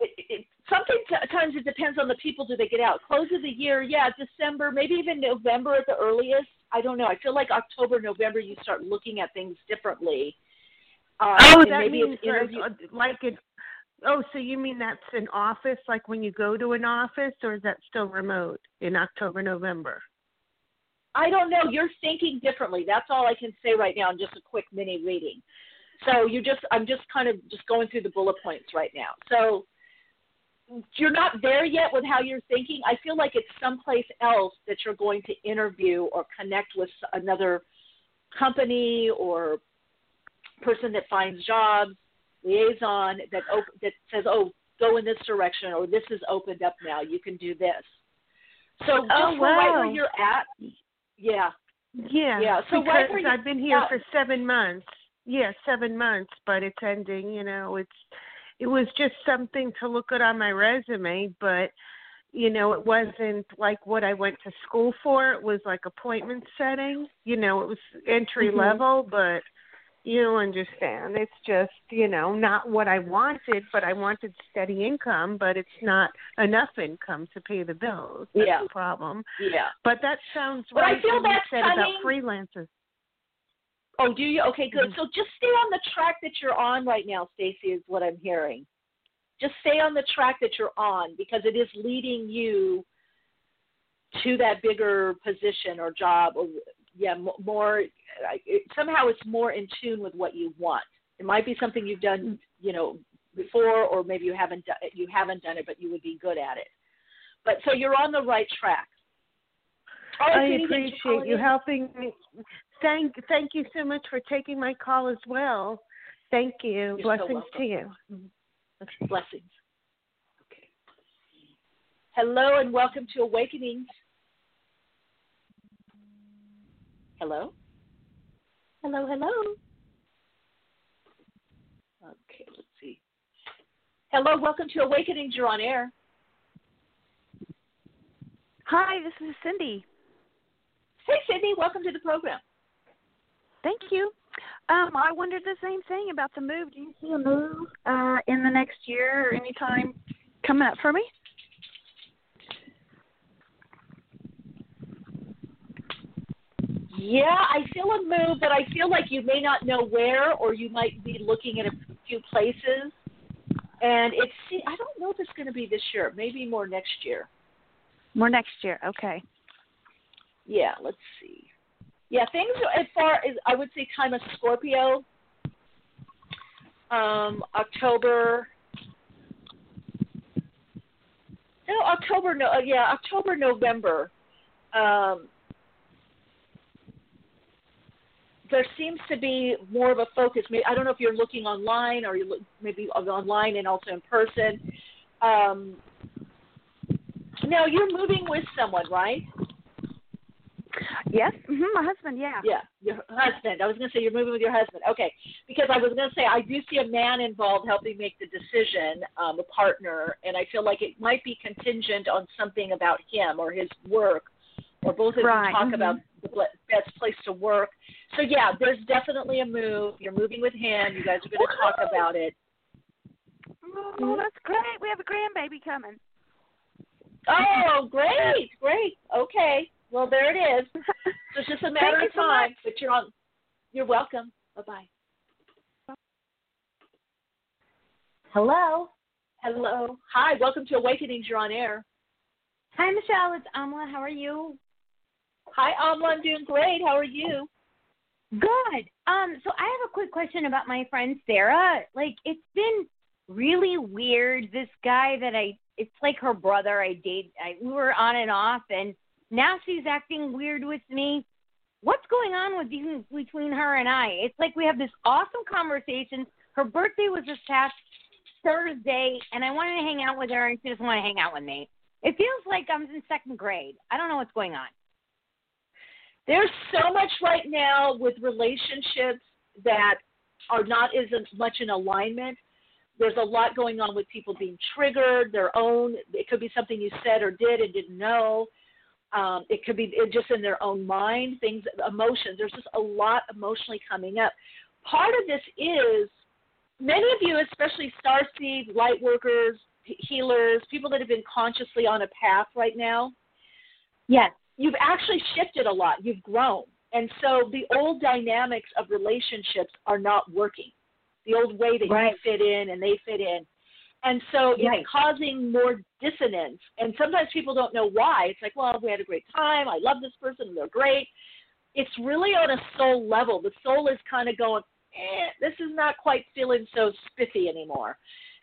[SPEAKER 3] it, it, sometimes it depends on the people. Do they get out? Close of the year, yeah, December, maybe even November at the earliest. I don't know. I feel like October, November, you start looking at things differently. Uh,
[SPEAKER 8] oh, that
[SPEAKER 3] maybe
[SPEAKER 8] means
[SPEAKER 3] interview-
[SPEAKER 8] uh, like it. Oh, so you mean that's an office, like when you go to an office, or is that still remote in October, November?
[SPEAKER 3] I don't know. You're thinking differently. That's all I can say right now in just a quick mini reading. So you just, I'm just kind of just going through the bullet points right now. So you're not there yet with how you're thinking. I feel like it's someplace else that you're going to interview or connect with another company or person that finds jobs, liaison that op- that says, "Oh, go in this direction," or "This is opened up now. You can do this." So just
[SPEAKER 8] Oh,
[SPEAKER 3] for right where
[SPEAKER 8] wow.
[SPEAKER 3] you're at, yeah,
[SPEAKER 8] Yeah.
[SPEAKER 3] Yeah, so
[SPEAKER 8] because
[SPEAKER 3] you-
[SPEAKER 8] I've been here
[SPEAKER 3] yeah.
[SPEAKER 8] for seven months. Yeah, seven months, but it's ending. You know, it's it was just something to look at on my resume, but you know, it wasn't like what I went to school for. It was like appointment setting. You know, it was entry
[SPEAKER 3] Mhm.
[SPEAKER 8] level, but you don't understand. It's just, you know, not what I wanted, but I wanted steady income, but it's not enough income to pay the bills. That's
[SPEAKER 3] Yeah.
[SPEAKER 8] the problem.
[SPEAKER 3] yeah.
[SPEAKER 8] But that sounds
[SPEAKER 3] But I feel
[SPEAKER 8] you
[SPEAKER 3] that's
[SPEAKER 8] said
[SPEAKER 3] coming-
[SPEAKER 8] about freelancers.
[SPEAKER 3] Oh, do you? Okay, good.
[SPEAKER 8] Mhm.
[SPEAKER 3] So just stay on the track that you're on right now, Stacy, is what I'm hearing. Just stay on the track that you're on because it is leading you to that bigger position or job or yeah, more it, somehow it's more in tune with what you want. It might be something you've done, mm. you know, before or maybe you haven't done you haven't done it but you would be good at it. But so you're on the right track. Right,
[SPEAKER 8] I
[SPEAKER 3] Cindy, thanks for
[SPEAKER 8] appreciate you helping me. Thank thank you so much for taking my call as well. Thank you.
[SPEAKER 3] You're
[SPEAKER 8] Blessings
[SPEAKER 3] welcome.
[SPEAKER 8] to you. Mm-hmm.
[SPEAKER 3] Blessings. Okay. Hello and welcome to Awakenings. Hello? Hello, hello. Okay, let's see. Hello, welcome to Awakening. You're on air.
[SPEAKER 9] Hi, this is Cindy.
[SPEAKER 3] Hey, Sydney, welcome to the program.
[SPEAKER 9] Thank you. Um, I wondered the same thing about the move. Do you see a move uh, in the next year or any time coming up for me?
[SPEAKER 3] Yeah, I feel a move, but I feel like you may not know where, or you might be looking at a few places. And it's, I don't know if it's going to be this year. Maybe more next year.
[SPEAKER 9] More next year. Okay.
[SPEAKER 3] Yeah, let's see. Yeah, things as far as I would say time of Scorpio, um, October. No, October. No, uh, yeah, October, November. Um, there seems to be more of a focus. Maybe, I don't know if you're looking online or you look maybe online and also in person. Um, now you're moving with someone, right?
[SPEAKER 9] Yes. hmm my husband. Yeah.
[SPEAKER 3] Yeah, your husband. I was going to say you're moving with your husband. Okay, because I was going to say I do see a man involved helping make the decision, um, a partner, and I feel like it might be contingent on something about him or his work, or both of
[SPEAKER 9] Right,
[SPEAKER 3] you talk
[SPEAKER 9] mhm.
[SPEAKER 3] about the best place to work. So yeah, there's definitely a move. You're moving with him. You guys are going to talk about it.
[SPEAKER 9] Oh, that's great. We have a grandbaby coming.
[SPEAKER 3] Oh, great, great. Okay, well there it is. So it's just a matter
[SPEAKER 9] Thank you
[SPEAKER 3] of
[SPEAKER 9] so
[SPEAKER 3] time.
[SPEAKER 9] much.
[SPEAKER 3] but you're on. You're welcome. Bye bye.
[SPEAKER 10] Hello.
[SPEAKER 3] Hello. Hi. Welcome to Awakenings. You're on air.
[SPEAKER 10] Hi, Michele. It's Amla. How are you?
[SPEAKER 3] Hi, Amla. I'm doing great. How are you?
[SPEAKER 10] Good. Um, so I have a quick question about my friend Sarah. Like, it's been really weird. This guy that I, it's like her brother. I date. I, we were on and off, and now she's acting weird with me. What's going on with you between her and I? It's like we have this awesome conversation. Her birthday was this past Thursday, and I wanted to hang out with her, and she doesn't want to hang out with me. It feels like I'm in second grade. I don't know what's going on.
[SPEAKER 3] There's so much right now with relationships that are not as much in alignment. There's a lot going on with people being triggered, their own. It could be something you said or did and didn't know. Um, it could be just in their own mind, things, emotions. There's just a lot emotionally coming up. Part of this is many of you, especially starseed, light workers, healers, people that have been consciously on a path right now.
[SPEAKER 10] Yes.
[SPEAKER 3] You've actually shifted a lot. You've grown. And so the old dynamics of relationships are not working. The old way that
[SPEAKER 10] Right.
[SPEAKER 3] you fit in and they fit in. And so it's
[SPEAKER 10] Right.
[SPEAKER 3] causing more dissonance. And sometimes people don't know why. It's like, well, we had a great time. I love this person. They're great. It's really on a soul level. The soul is kind of going, eh, this is not quite feeling so spiffy anymore.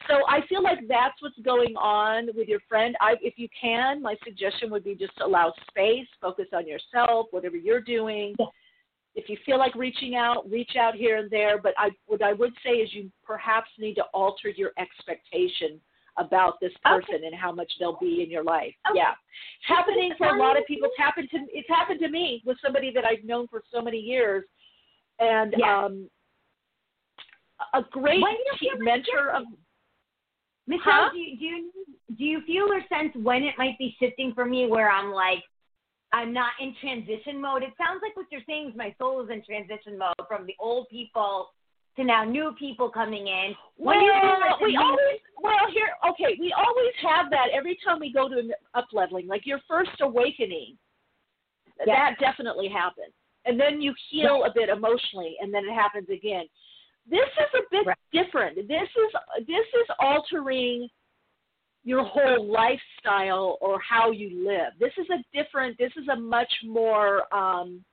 [SPEAKER 3] So I feel like that's what's going on with your friend. I, if you can, my suggestion would be just allow space, focus on yourself, whatever you're doing. If you feel like reaching out, reach out here and there. But I, what I would say is you perhaps need to alter your expectation about this person and how much they'll be in your life. Yeah, it's happening for a lot of people. It's happened to it's happened to me with somebody that I've known for so many years, and
[SPEAKER 10] Yeah.
[SPEAKER 3] um, a great
[SPEAKER 10] When do you
[SPEAKER 3] te-
[SPEAKER 10] feel like
[SPEAKER 3] mentor of
[SPEAKER 10] Michele,
[SPEAKER 3] Huh?
[SPEAKER 10] do you do you do you feel or sense when it might be shifting for me where I'm like I'm not in transition mode? It sounds like what you're saying is my soul is in transition mode from the old people to now new people coming in. When do you
[SPEAKER 3] well,
[SPEAKER 10] like
[SPEAKER 3] we always well here okay we always have that every time we go to an up leveling like your first awakening that definitely happens and then you heal a bit emotionally and then it happens again this is a bit different. This is this is altering your whole lifestyle or how you live. This is a different this is a much more um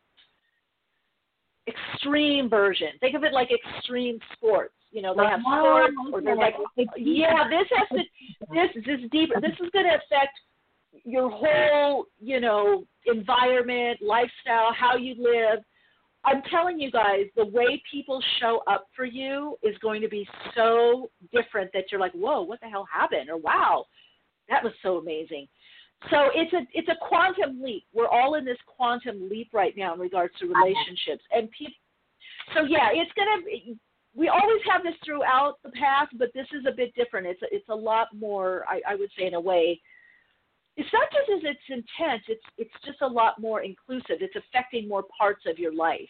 [SPEAKER 3] extreme version. Think of it like extreme sports. You know they have sports or there's like yeah this has to this this is deeper this is going to affect your whole you know environment lifestyle how you live i'm telling you guys the way people show up for you is going to be so different that you're like whoa what the hell happened or wow that was so amazing so it's a it's a quantum leap we're all in this quantum leap right now in regards to relationships and people so yeah it's to we always have this throughout the path, but this is a bit different. It's a, it's a lot more, I, I would say, in a way. It's not just as it's intense. It's it's just a lot more inclusive. It's affecting more parts of your life.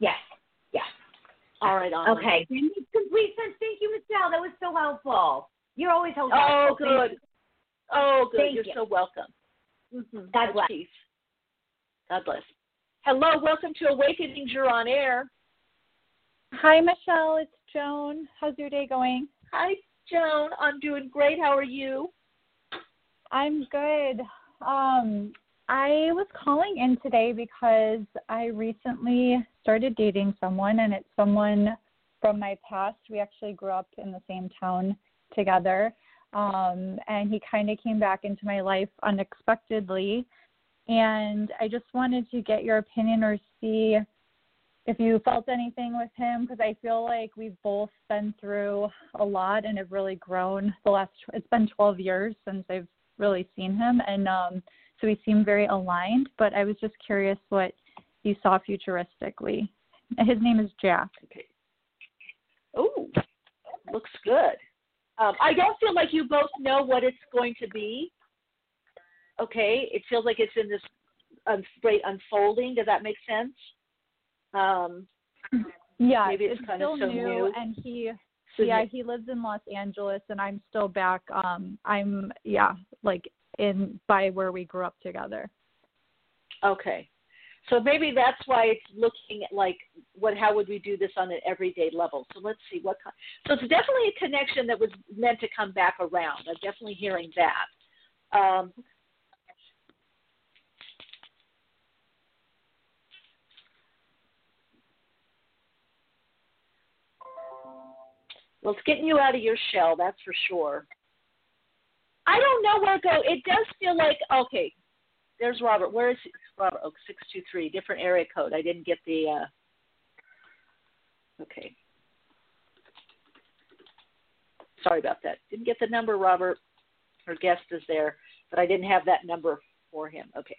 [SPEAKER 10] Yes. Yes.
[SPEAKER 3] All right. Anna.
[SPEAKER 10] Okay. Complete sense. Thank you, Michele. That was so helpful. You're always so
[SPEAKER 3] Oh,
[SPEAKER 10] helpful.
[SPEAKER 3] Good. Oh, good.
[SPEAKER 10] Thank
[SPEAKER 3] You're
[SPEAKER 10] you.
[SPEAKER 3] so welcome. Mm-hmm.
[SPEAKER 10] God bless.
[SPEAKER 3] Peace. God bless. Hello. Welcome to Awakenings. You're on air.
[SPEAKER 11] Hi, Michele. It's Joan. How's your day going?
[SPEAKER 3] Hi, Joan. I'm doing great. How are you?
[SPEAKER 11] I'm good. Um, I was calling in today because I recently started dating someone, and it's someone from my past. We actually grew up in the same town together, um, and he kind of came back into my life unexpectedly. And I just wanted to get your opinion or see if you felt anything with him because I feel like we've both been through a lot and have really grown the last it's been 12 years since I've really seen him and um so we seem very aligned but I was just curious what you saw futuristically. His name is Jack.
[SPEAKER 3] Okay. Oh, looks good. Um, I don't feel like you both know what it's going to be. Okay, it feels like it's in this um, great unfolding. Does that make sense? Um,
[SPEAKER 11] Yeah,
[SPEAKER 3] maybe it's,
[SPEAKER 11] it's
[SPEAKER 3] kind
[SPEAKER 11] still
[SPEAKER 3] of so
[SPEAKER 11] new,
[SPEAKER 3] new.
[SPEAKER 11] and he
[SPEAKER 3] So
[SPEAKER 11] yeah,
[SPEAKER 3] new.
[SPEAKER 11] he lives in Los Angeles and I'm still back um I'm yeah, like in by where we grew up together.
[SPEAKER 3] Okay. So maybe that's why it's looking at like what how would we do this on an everyday level. So let's see what. So it's definitely a connection that was meant to come back around. I'm definitely hearing that. Um, well, it's getting you out of your shell, that's for sure. I don't know where to go. It does feel like okay. There's Robert. Where is he? Robert? Oh, six two three. Different area code. I didn't get the. uh Okay. Sorry about that. Didn't get the number, Robert. Our guest is there, but I didn't have that number for him. Okay.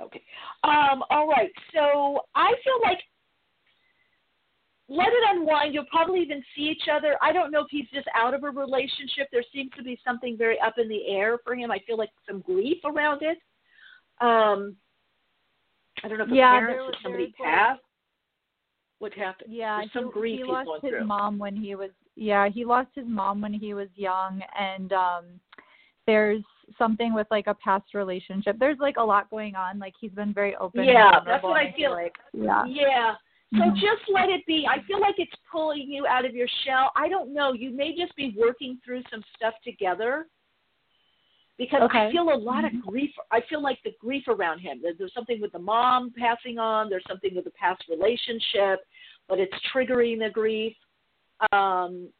[SPEAKER 3] Okay. Um, all right. So I feel like let it unwind. You'll probably even see each other. I don't know if he's just out of a relationship. There seems to be something very up in the air for him. I feel like some grief around it. Um, I don't know if
[SPEAKER 11] Yeah,
[SPEAKER 3] a parent or somebody passed. What happened?
[SPEAKER 11] Yeah,
[SPEAKER 3] There's some
[SPEAKER 11] he,
[SPEAKER 3] grief
[SPEAKER 11] he lost his
[SPEAKER 3] through.
[SPEAKER 11] mom when he was yeah, he lost his mom when he was young and um there's something with like a past relationship. There's like a lot going on. Like he's been very open.
[SPEAKER 3] Yeah, that's what I feel
[SPEAKER 11] like. Yeah.
[SPEAKER 3] Yeah. So
[SPEAKER 11] Mhm.
[SPEAKER 3] just let it be. I feel like it's pulling you out of your shell. I don't know. You may just be working through some stuff together. Because I feel a lot of grief. I feel like the grief around him. There's, there's something with the mom passing on. There's something with the past relationship, but it's triggering the grief. Um,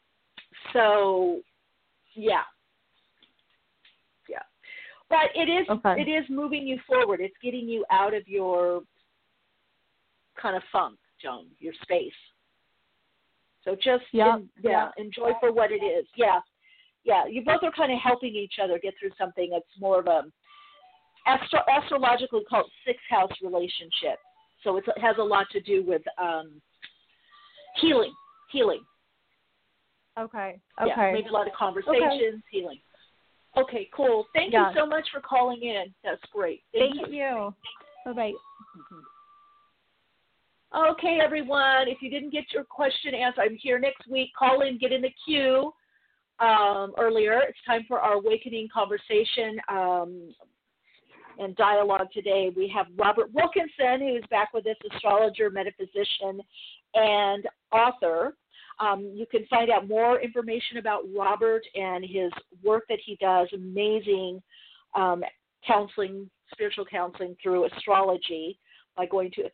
[SPEAKER 3] so, yeah, yeah. But it is
[SPEAKER 11] Okay.
[SPEAKER 3] it is moving you forward. It's getting you out of your kind of funk, Joan, your space. So just
[SPEAKER 11] Yeah,
[SPEAKER 3] en- yeah,
[SPEAKER 11] yeah.
[SPEAKER 3] enjoy for what it is. Yeah, yeah. You both are kind of helping each other get through something that's more of a astro- astrologically called sixth house relationship. So it's, it has a lot to do with um, healing, healing.
[SPEAKER 11] Okay. Okay.
[SPEAKER 3] Yeah,
[SPEAKER 11] Okay.
[SPEAKER 3] maybe a lot of conversations, healing. Okay, cool. Thank
[SPEAKER 11] Yeah.
[SPEAKER 3] you so much for calling in. That's great.
[SPEAKER 11] Thank you. Bye bye.
[SPEAKER 3] Okay, everyone. If you didn't get your question answered, I'm here next week. Call in, get in the queue um, earlier. It's time for our awakening conversation um, and dialogue today. We have Robert Wilkinson, who is back with us, astrologer, metaphysician, and author. Um, you can find out more information about Robert and his work that he does. Amazing um, counseling, spiritual counseling through astrology by going to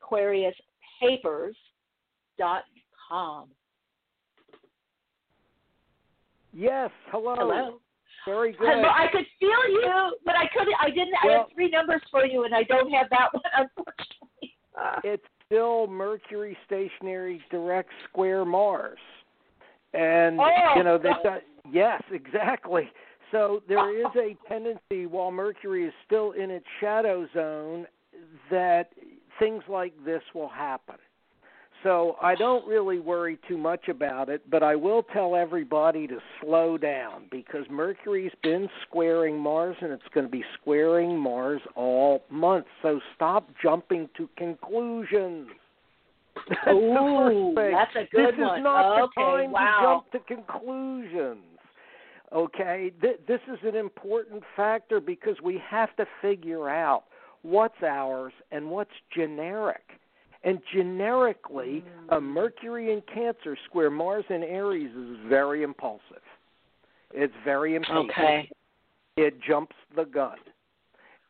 [SPEAKER 3] AquariusPapers.com.
[SPEAKER 12] Yes. Hello.
[SPEAKER 3] Hello.
[SPEAKER 12] Very good.
[SPEAKER 3] Hello, I could feel you, but I couldn't. I didn't. I
[SPEAKER 12] Well-
[SPEAKER 3] had three numbers for you, and I don't have that one, unfortunately. Uh,
[SPEAKER 12] It's still Mercury stationary direct square Mars. And
[SPEAKER 3] Oh,
[SPEAKER 12] you know, they've got yes, exactly. So there is a tendency while Mercury is still in its shadow zone that things like this will happen. So I don't really worry too much about it, but I will tell everybody to slow down because Mercury's been squaring Mars and it's going to be squaring Mars all month. So stop jumping to conclusions. That's
[SPEAKER 3] Ooh, that's a good
[SPEAKER 12] this
[SPEAKER 3] one.
[SPEAKER 12] is not
[SPEAKER 3] Okay,
[SPEAKER 12] the time
[SPEAKER 3] wow.
[SPEAKER 12] to jump to conclusions. Okay, Th- this is an important factor because we have to figure out what's ours and what's generic. And generically, a mm. Mercury in Cancer square Mars in Aries is very impulsive. It's very impulsive.
[SPEAKER 3] Okay.
[SPEAKER 12] It jumps the gun.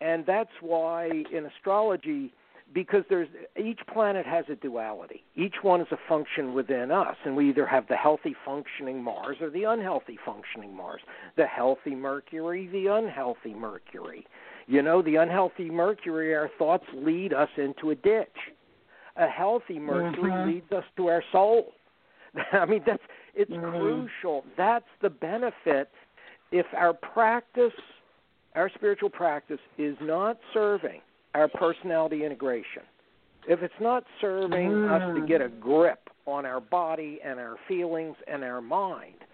[SPEAKER 12] And that's why in astrology, because there's each planet has a duality. Each one is a function within us, and we either have the healthy functioning Mars or the unhealthy functioning Mars. The healthy Mercury, the unhealthy Mercury. You know, the unhealthy Mercury, our thoughts lead us into a ditch. A healthy Mercury
[SPEAKER 3] Mhm.
[SPEAKER 12] leads us to our soul. I mean, that's it's
[SPEAKER 3] Mhm.
[SPEAKER 12] crucial. That's the benefit. If our practice, our spiritual practice, is not serving our personality integration, if it's not serving us to
[SPEAKER 3] Mm.
[SPEAKER 12] get a grip on our body and our feelings and our mind,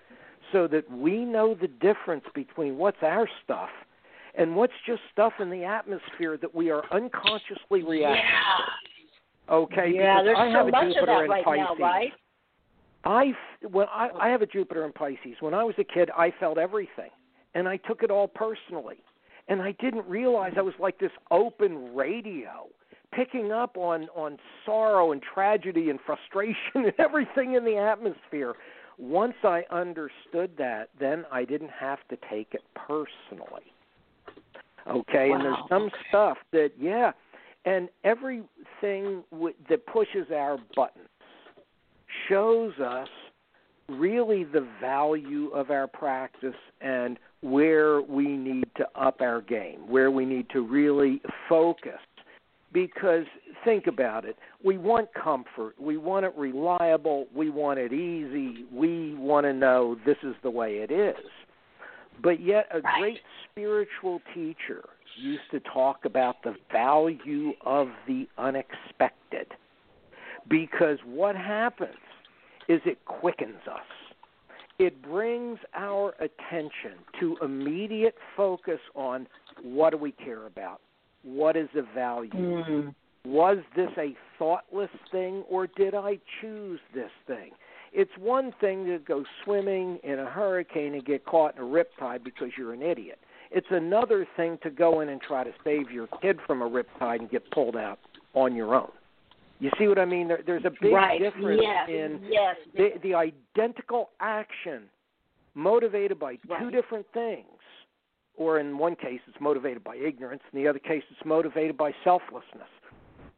[SPEAKER 12] so that we know the difference between what's our stuff and what's just stuff in the atmosphere that we are unconsciously reacting to. Okay,
[SPEAKER 3] Yeah, there's
[SPEAKER 12] I
[SPEAKER 3] so
[SPEAKER 12] have a
[SPEAKER 3] much of
[SPEAKER 12] Jupiter
[SPEAKER 3] that
[SPEAKER 12] in
[SPEAKER 3] right
[SPEAKER 12] Pisces.
[SPEAKER 3] now, right?
[SPEAKER 12] I when I, I have a Jupiter in Pisces. When I was a kid, I felt everything, and I took it all personally, and I didn't realize I was like this open radio, picking up on on sorrow and tragedy and frustration and everything in the atmosphere. Once I understood that, then I didn't have to take it personally. Okay, and there's
[SPEAKER 3] Wow.
[SPEAKER 12] some stuff that yeah, and everything w- that pushes our buttons shows us really the value of our practice and where we need to up our game, where we need to really focus. Because think about it, we want comfort, we want it reliable, we want it easy, we want to know this is the way it is. But yet, a great spiritual teacher used to talk about the value of the unexpected. Because what happens is it quickens us. It brings our attention to immediate focus on what do we care about? What is the value?
[SPEAKER 3] Mm.
[SPEAKER 12] Was this a thoughtless thing or did I choose this thing? It's one thing to go swimming in a hurricane and get caught in a riptide because you're an idiot. It's another thing to go in and try to save your kid from a riptide and get pulled out on your own. You see what I mean? There, there's a big
[SPEAKER 3] right.
[SPEAKER 12] difference
[SPEAKER 3] yes.
[SPEAKER 12] in
[SPEAKER 3] yes.
[SPEAKER 12] the, the identical action motivated by
[SPEAKER 3] right.
[SPEAKER 12] two different things. Or in one case, it's motivated by ignorance. In the other case, it's motivated by selflessness.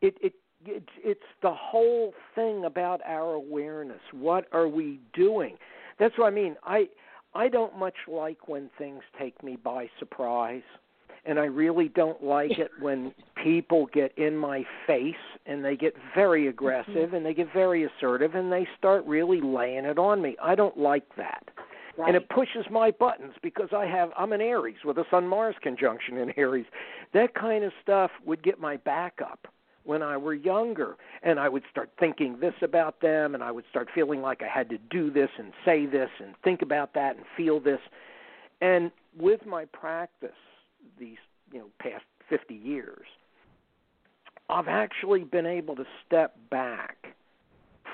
[SPEAKER 12] It, it, it, it's the whole thing about our awareness. What are we doing? That's what I mean. I, I don't much like when things take me by surprise and I really don't like it when people get in my face and they get very aggressive mm-hmm. and they get very assertive and they start really laying it on me. I don't like that.
[SPEAKER 3] Right.
[SPEAKER 12] And it pushes my buttons because I have I'm an Aries with a Sun Mars conjunction in Aries. That kind of stuff would get my back up when I were younger and I would start thinking this about them and I would start feeling like I had to do this and say this and think about that and feel this. And with my practice these you know past 50 years, I've actually been able to step back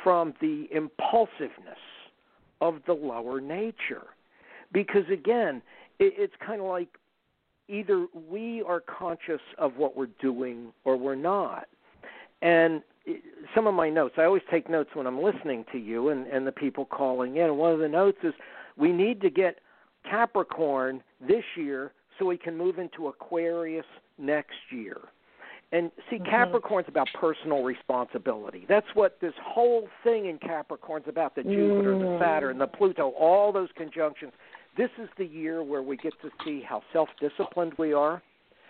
[SPEAKER 12] from the impulsiveness of the lower nature, because again, it, it's kind of like either we are conscious of what we're doing or we're not. And some of my notes, I always take notes when I'm listening to you and, and the people calling in. One of the notes is we need to get Capricorn this year so we can move into Aquarius next year. And see, mm-hmm. Capricorn's about personal responsibility. That's what this whole thing in Capricorn's about the Jupiter, mm. the Saturn, the Pluto, all those conjunctions. This is the year where we get to see how self disciplined we are,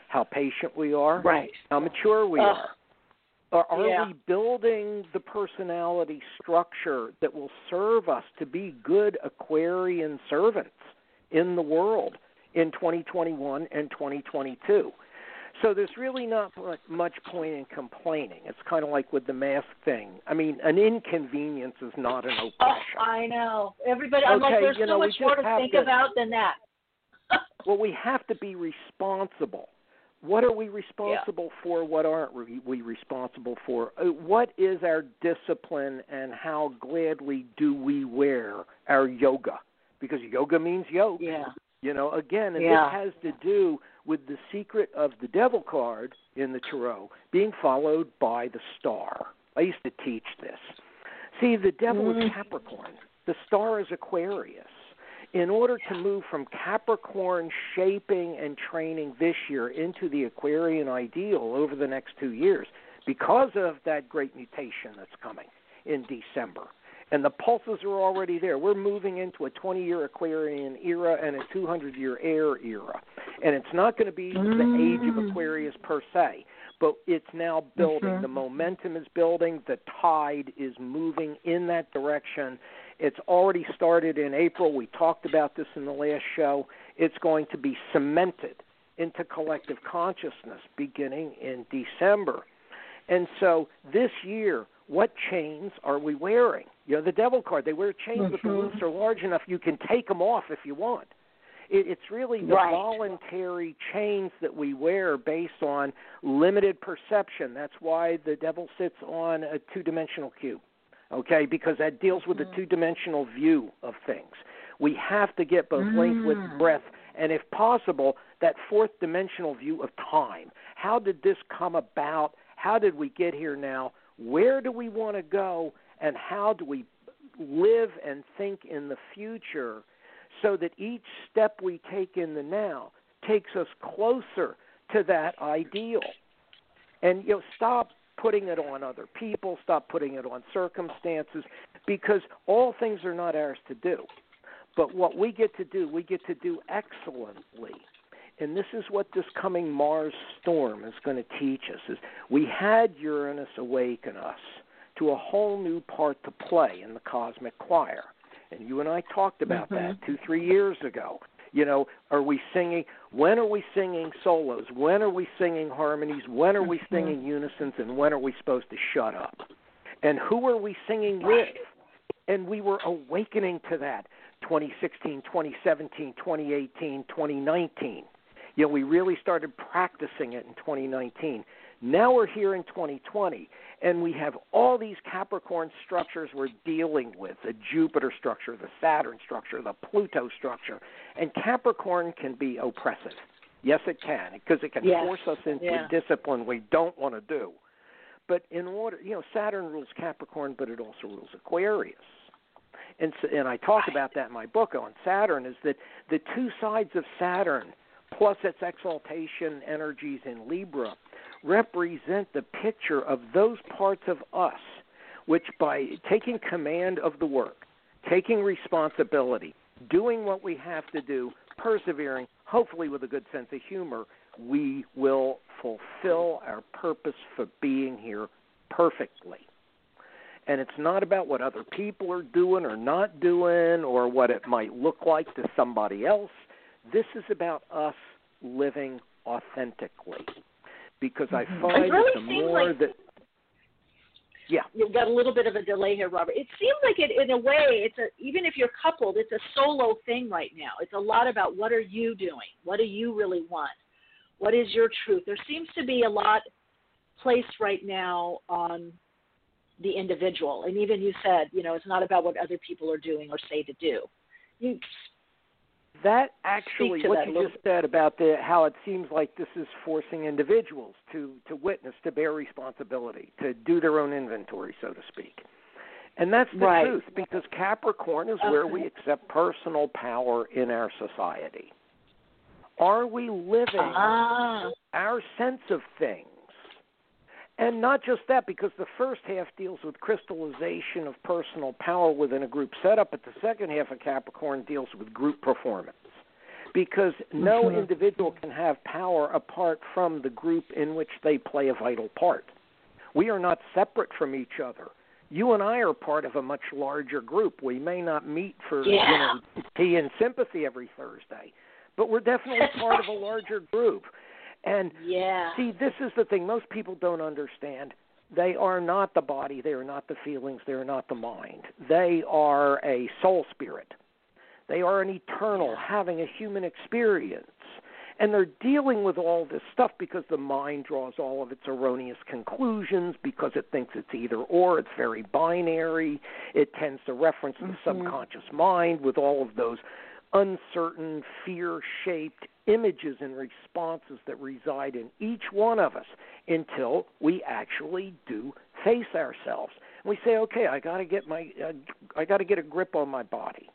[SPEAKER 12] how patient we are,
[SPEAKER 3] right.
[SPEAKER 12] how mature we are. Are, are
[SPEAKER 3] yeah.
[SPEAKER 12] we building the personality structure that will serve us to be good Aquarian servants in the world? in 2021 and 2022. So there's really not much point in complaining. It's kind of like with the mask thing. I mean, an inconvenience is not an oppression.
[SPEAKER 3] Oh, I know. Everybody,
[SPEAKER 12] okay,
[SPEAKER 3] I'm like, there's so
[SPEAKER 12] know,
[SPEAKER 3] much more to think
[SPEAKER 12] to,
[SPEAKER 3] about than that.
[SPEAKER 12] well, we have to be responsible. What are we responsible
[SPEAKER 3] yeah.
[SPEAKER 12] for? What aren't we responsible for? Uh, what is our discipline, and how gladly do we wear our yoga? Because yoga means yoga.
[SPEAKER 3] Yeah.
[SPEAKER 12] You know, again, and
[SPEAKER 3] yeah.
[SPEAKER 12] this has to do with the secret of the devil card in the tarot being followed by the star. I used to teach this. See, the devil mm. is Capricorn. The star is Aquarius. In order to move from Capricorn shaping and training this year into the Aquarian ideal over the next two years, because of that great mutation that's coming in December, and the pulses are already there. We're moving into a 20 year Aquarian era and a 200 year air era. And it's not going to be mm. the age of Aquarius per se, but it's now building. Mm-hmm. The momentum is building, the tide is moving in that direction. It's already started in April. We talked about this in the last show. It's going to be cemented into collective consciousness beginning in December. And so this year, what chains are we wearing? You know, the devil card, they wear chains, mm-hmm. but the loops are large enough you can take them off if you want. It, it's really the
[SPEAKER 3] right.
[SPEAKER 12] voluntary chains that we wear based on limited perception. That's why the devil sits on a two dimensional cube, okay? Because that deals with the two dimensional view of things. We have to get both
[SPEAKER 3] mm.
[SPEAKER 12] length, width, breadth, and if possible, that fourth dimensional view of time. How did this come about? How did we get here now? Where do we want to go? and how do we live and think in the future so that each step we take in the now takes us closer to that ideal. And you know, stop putting it on other people, stop putting it on circumstances, because all things are not ours to do. But what we get to do, we get to do excellently. And this is what this coming Mars storm is going to teach us is we had Uranus awaken us to a whole new part to play in the cosmic choir. And you and I talked about
[SPEAKER 3] mm-hmm.
[SPEAKER 12] that two, three years ago. You know, are we singing? When are we singing solos? When are we singing harmonies? When are we
[SPEAKER 3] mm-hmm.
[SPEAKER 12] singing unisons? And when are we supposed to shut up? And who are we singing with? And we were awakening to that 2016, 2017, 2018, 2019. You know, we really started practicing it in 2019. Now we're here in 2020, and we have all these Capricorn structures we're dealing with the Jupiter structure, the Saturn structure, the Pluto structure. And Capricorn can be oppressive. Yes, it can, because it can
[SPEAKER 3] Yes.
[SPEAKER 12] force us into
[SPEAKER 3] Yeah.
[SPEAKER 12] a discipline we don't want to do. But in order, you know, Saturn rules Capricorn, but it also rules Aquarius. And so, and I talk about that in my book on Saturn is that the two sides of Saturn plus its exaltation energies in Libra represent the picture of those parts of us which by taking command of the work, taking responsibility, doing what we have to do, persevering, hopefully with a good sense of humor, we will fulfill our purpose for being here perfectly. And it's not about what other people are doing or not doing or what it might look like to somebody else. This is about us living authentically. Because I mm-hmm.
[SPEAKER 3] It
[SPEAKER 12] find
[SPEAKER 3] really
[SPEAKER 12] the more
[SPEAKER 3] like-
[SPEAKER 12] that yeah,
[SPEAKER 3] You've got a little bit of a delay here, Robert. It seems like it, in a way, it's a even if you're coupled, it's a solo thing right now. It's a lot about what are you doing? What do you really want? What is your truth? There seems to be a lot placed right now on the individual, and even you said, you know, it's not about what other people are doing or say to do. You
[SPEAKER 12] That actually, what
[SPEAKER 3] that
[SPEAKER 12] you just said about the how it seems like this is forcing individuals to to witness, to bear responsibility, to do their own inventory, so to speak. And that's the
[SPEAKER 3] Right.
[SPEAKER 12] truth, because Capricorn is where we accept personal power in our society. Are we living
[SPEAKER 3] Ah.
[SPEAKER 12] our sense of things? And not just that, because the first half deals with crystallization of personal power within a group setup, but the second half of Capricorn deals with group performance. Because no
[SPEAKER 3] Mhm.
[SPEAKER 12] individual can have power apart from the group in which they play a vital part. We are not separate from each other. You and I are part of a much larger group. We may not meet for
[SPEAKER 3] Yeah.
[SPEAKER 12] you know tea and sympathy every Thursday, but we're definitely part of a larger group. And
[SPEAKER 3] yeah.
[SPEAKER 12] see, this is the thing most people don't understand. They are not the body, they are not the feelings, they are not the mind. They are a soul spirit. They are an eternal, having a human experience. And they're dealing with all this stuff because the mind draws all of its erroneous conclusions because it thinks it's either or, it's very binary. It tends to reference the mm-hmm. subconscious mind with all of those uncertain, fear shaped images and responses that reside in each one of us until we actually do face ourselves. And we say, okay, I got to get my, uh, I got to get a grip on my body.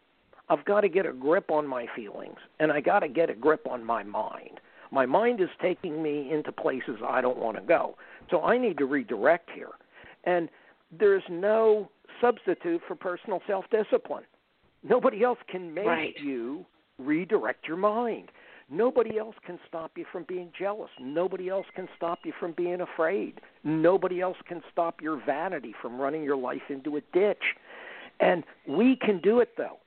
[SPEAKER 12] I've got to get a grip on my feelings, and I got to get a grip on my mind. My mind is taking me into places I don't want to go. So I need to redirect here. And there's no substitute for personal self discipline. Nobody else can make
[SPEAKER 3] Right.
[SPEAKER 12] you redirect your mind. Nobody else can stop you from being jealous. Nobody else can stop you from being afraid. Nobody else can stop your vanity from running your life into a ditch. And we can do it though.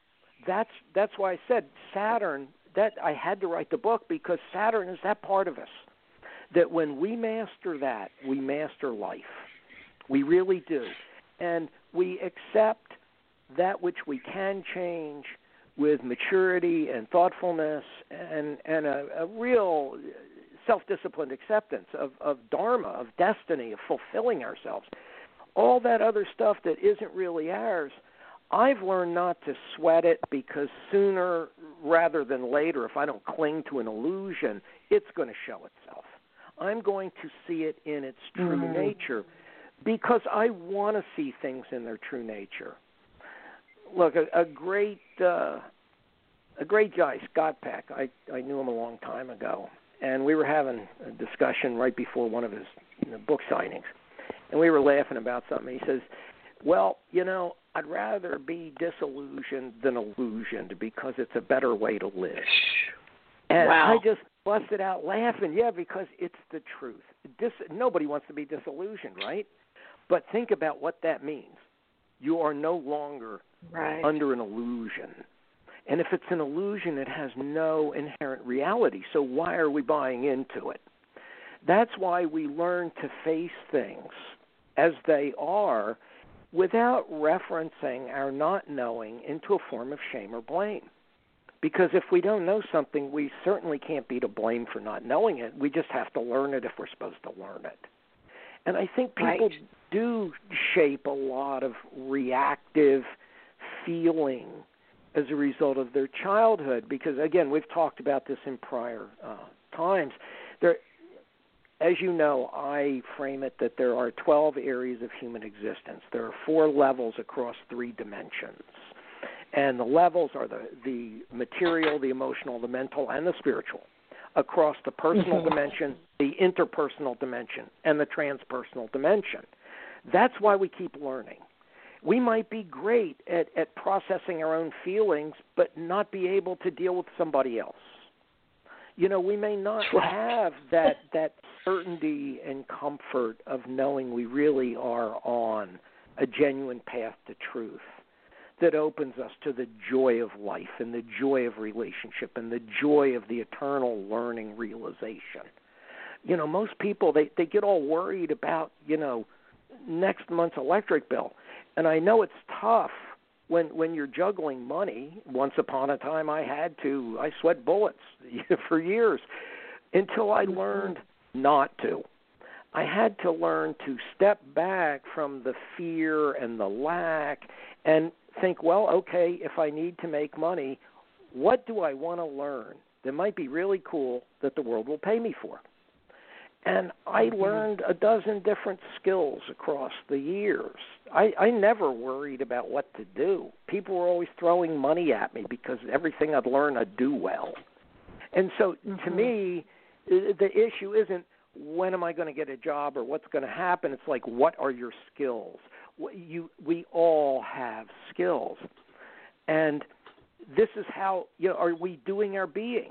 [SPEAKER 12] That's that's why I said Saturn that I had to write the book because Saturn is that part of us that when we master that, we master life. We really do. And we accept that which we can change with maturity and thoughtfulness and and a, a real self-disciplined acceptance of of dharma, of destiny, of fulfilling ourselves. All that other stuff that isn't really ours, I've learned not to sweat it because sooner rather than later, if I don't cling to an illusion, it's going to show itself. I'm going to see it in its true
[SPEAKER 3] Mm.
[SPEAKER 12] nature because I want to see things in their true nature. Look, a, a great uh, a great guy, Scott Peck. I I knew him a long time ago, and we were having a discussion right before one of his you know, book signings, and we were laughing about something. He says, "Well, you know, I'd rather be disillusioned than illusioned because it's a better way to live." And
[SPEAKER 3] Wow.
[SPEAKER 12] I just busted out laughing. Yeah, because it's the truth. Dis- nobody wants to be disillusioned, right? But think about what that means. You are no longer
[SPEAKER 3] Right.
[SPEAKER 12] under an illusion. And if it's an illusion, it has no inherent reality. So why are we buying into it? That's why we learn to face things as they are without referencing our not knowing into a form of shame or blame. Because if we don't know something, we certainly can't be to blame for not knowing it. We just have to learn it if we're supposed to learn it. And I think people
[SPEAKER 3] Right.
[SPEAKER 12] do shape a lot of reactive feeling as a result of their childhood because again we've talked about this in prior uh, times. There as you know i frame it that there are 12 areas of human existence. There are four levels across three dimensions. And the levels are the the material the emotional the mental and the spiritual. Across the personal
[SPEAKER 3] Mhm.
[SPEAKER 12] dimension the interpersonal dimension and the transpersonal dimension. That's why we keep learning we might be great at, at processing our own feelings, but not be able to deal with somebody else. You know, we may not have that that certainty and comfort of knowing we really are on a genuine path to truth that opens us to the joy of life and the joy of relationship and the joy of the eternal learning realization. You know, most people they they get all worried about, you know, next month's electric bill and I know it's tough when when you're juggling money. Once upon a time, I had to. I sweat bullets for years until I mm-hmm. learned not to. I had to learn to step back from the fear and the lack and think, well, okay, if I need to make money, what do I want to learn that might be really cool that the world will pay me for? And I mm-hmm. learned a dozen different skills across the years. I, I never worried about what to do. People were always throwing money at me because everything I'd learned I'd do well. And so to mm-hmm. me, the issue isn't when am I going to get a job or what's going to happen. It's like what are your skills? You we all have skills, and this is how you know. Are we doing our being?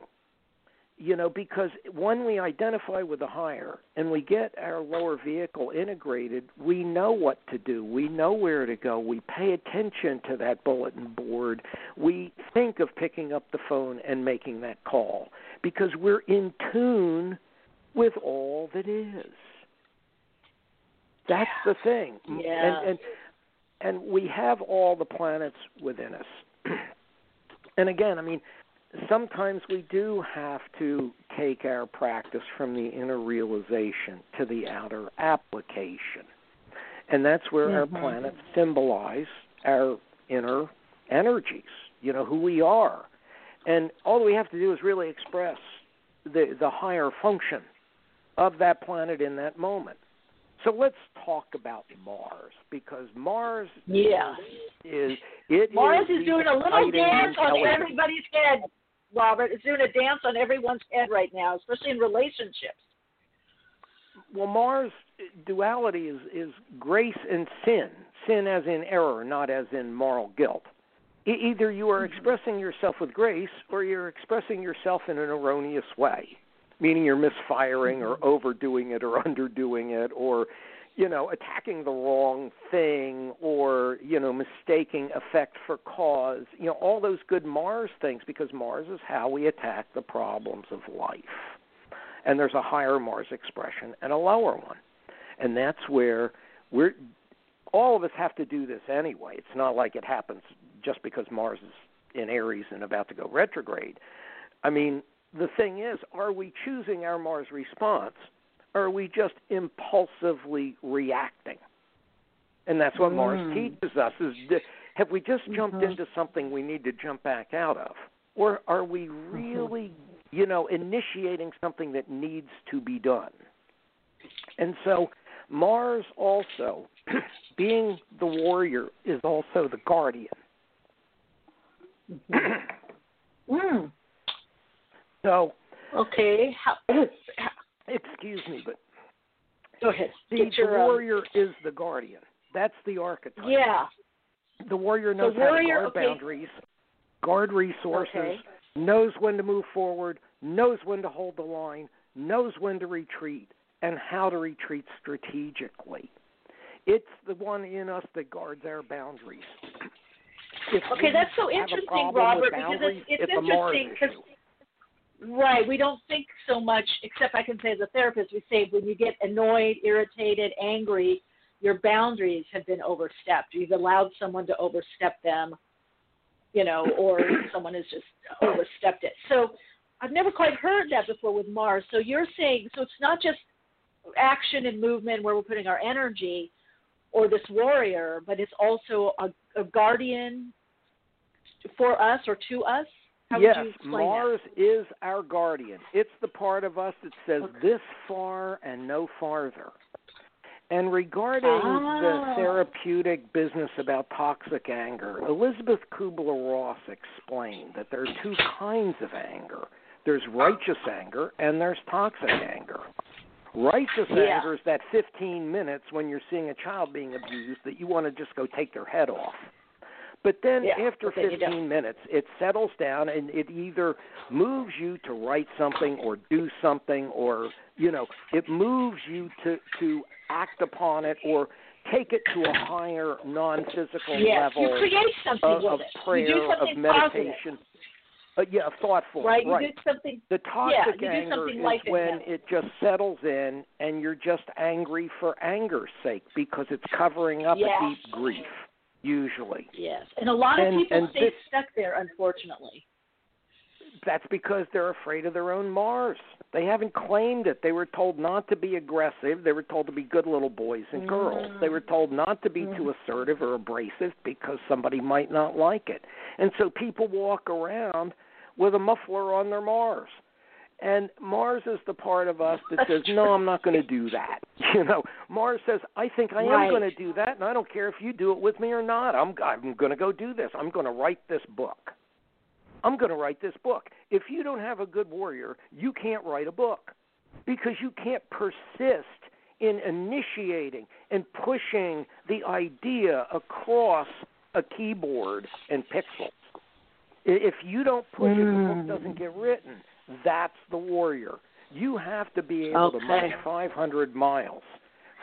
[SPEAKER 12] You know because when we identify with the higher and we get our lower vehicle integrated we know what to do. We know where to go. We pay attention to that bulletin board. We think of picking up the phone and making that call because we're in tune with all that is. That's the thing.
[SPEAKER 3] Yeah.
[SPEAKER 12] and and and we have all the planets within us. And again i mean sometimes we do have to take our practice from the inner realization to the outer application. And that's where our
[SPEAKER 3] Mhm.
[SPEAKER 12] planets symbolize our inner energies, you know, who we are. And all we have to do is really express the the higher function of that planet in that moment. So let's talk about Mars because Mars
[SPEAKER 3] Yeah.
[SPEAKER 12] is it
[SPEAKER 3] Mars
[SPEAKER 12] is
[SPEAKER 3] is doing a little dance on everybody's head. Robert is doing a dance on everyone's head right now, especially in relationships.
[SPEAKER 12] well mars duality is is grace and sin. Sin as in error not as in moral guilt. E- either you are mm-hmm. expressing yourself with grace or you're expressing yourself in an erroneous way meaning you're misfiring or mm-hmm. overdoing it or underdoing it or you know attacking the wrong thing or you know mistaking effect for cause you know all those good mars things because mars is how we attack the problems of life and there's a higher Mars expression and a lower one. And that's where we're all of us have to do this anyway. It's not like it happens just because Mars is in Aries and about to go retrograde. I mean, the thing is, are we choosing our Mars response are we just impulsively reacting? And that's what Mars
[SPEAKER 3] Mm.
[SPEAKER 12] teaches us is have we just jumped into something we need to jump back out of? Or are we really, you know, initiating something that needs to be done? And so Mars also, being the warrior, is also the guardian.
[SPEAKER 3] Mm.
[SPEAKER 12] So,
[SPEAKER 3] Okay. How,
[SPEAKER 12] excuse me, but
[SPEAKER 3] go ahead.
[SPEAKER 12] the, the
[SPEAKER 3] um,
[SPEAKER 12] warrior is the guardian. That's the archetype.
[SPEAKER 3] yeah.
[SPEAKER 12] The warrior
[SPEAKER 3] The
[SPEAKER 12] knows
[SPEAKER 3] warrior,
[SPEAKER 12] how to guard
[SPEAKER 3] okay.
[SPEAKER 12] boundaries, guard resources,
[SPEAKER 3] Okay.
[SPEAKER 12] knows when to move forward, knows when to hold the line, knows when to retreat, and how to retreat strategically. It's the one in us that guards our boundaries. If
[SPEAKER 3] Okay, that's so interesting, Robert, because it's, it's interesting because. Right, we don't think so much. Except I can say as a therapist, we say when you get annoyed, irritated, angry, your boundaries have been overstepped. You've allowed someone to overstep them, you know, or someone has just overstepped it. So I've never quite heard that before with Mars. So you're saying so it's not just action and movement where we're putting our energy or this warrior, but it's also a, a guardian for us or to us. How
[SPEAKER 12] yes, Mars
[SPEAKER 3] that?
[SPEAKER 12] is our guardian. It's the part of us that says
[SPEAKER 3] Okay.
[SPEAKER 12] this far and no farther. And regarding
[SPEAKER 3] Ah.
[SPEAKER 12] the therapeutic business about toxic anger, Elizabeth Kubler Ross explained that there are two kinds of anger there's righteous anger and there's toxic anger. Righteous
[SPEAKER 3] Yeah.
[SPEAKER 12] anger is that 15 minutes when you're seeing a child being abused that you want to just go take their head off. But then
[SPEAKER 3] Yeah,
[SPEAKER 12] after
[SPEAKER 3] but then
[SPEAKER 12] 15 minutes, it settles down and it either moves you to write something or do something or, you know, it moves you to to act upon it or take it to a higher non-physical
[SPEAKER 3] Yes,
[SPEAKER 12] level
[SPEAKER 3] you create something
[SPEAKER 12] of,
[SPEAKER 3] with
[SPEAKER 12] of
[SPEAKER 3] it.
[SPEAKER 12] prayer,
[SPEAKER 3] you do
[SPEAKER 12] of
[SPEAKER 3] something positive,
[SPEAKER 12] meditation. Uh, yeah, thoughtful.
[SPEAKER 3] right? You
[SPEAKER 12] right.
[SPEAKER 3] do something.
[SPEAKER 12] The toxic
[SPEAKER 3] yeah, you
[SPEAKER 12] anger is when
[SPEAKER 3] enhancing.
[SPEAKER 12] it just settles in and you're just angry for anger's sake because it's covering up a deep grief, usually.
[SPEAKER 3] Yes, and a lot of
[SPEAKER 12] And-
[SPEAKER 3] people
[SPEAKER 12] and
[SPEAKER 3] stay
[SPEAKER 12] this-
[SPEAKER 3] stuck there, unfortunately.
[SPEAKER 12] That's because they're afraid of their own Mars. They haven't claimed it. They were told not to be aggressive. They were told to be good little boys and girls. They were mm-hmm. told not to be too mm-hmm. assertive or abrasive because somebody might not like it. And so people walk around with a muffler on their Mars. And Mars is the part of us that says. "No, I'm not going to do that." You know, Mars says, "I think I am going to do that, and I don't care if you do it with me or not. I'm I'm going to go do this. I'm going to write this book. I'm going to write this book." If you don't have a good warrior, you can't write a book because you can't persist in initiating and pushing the idea across a keyboard and pixels. If you don't push it, the book
[SPEAKER 3] Mm.
[SPEAKER 12] doesn't get written. That's the warrior. You have to be able to
[SPEAKER 3] Okay.
[SPEAKER 12] march 500 miles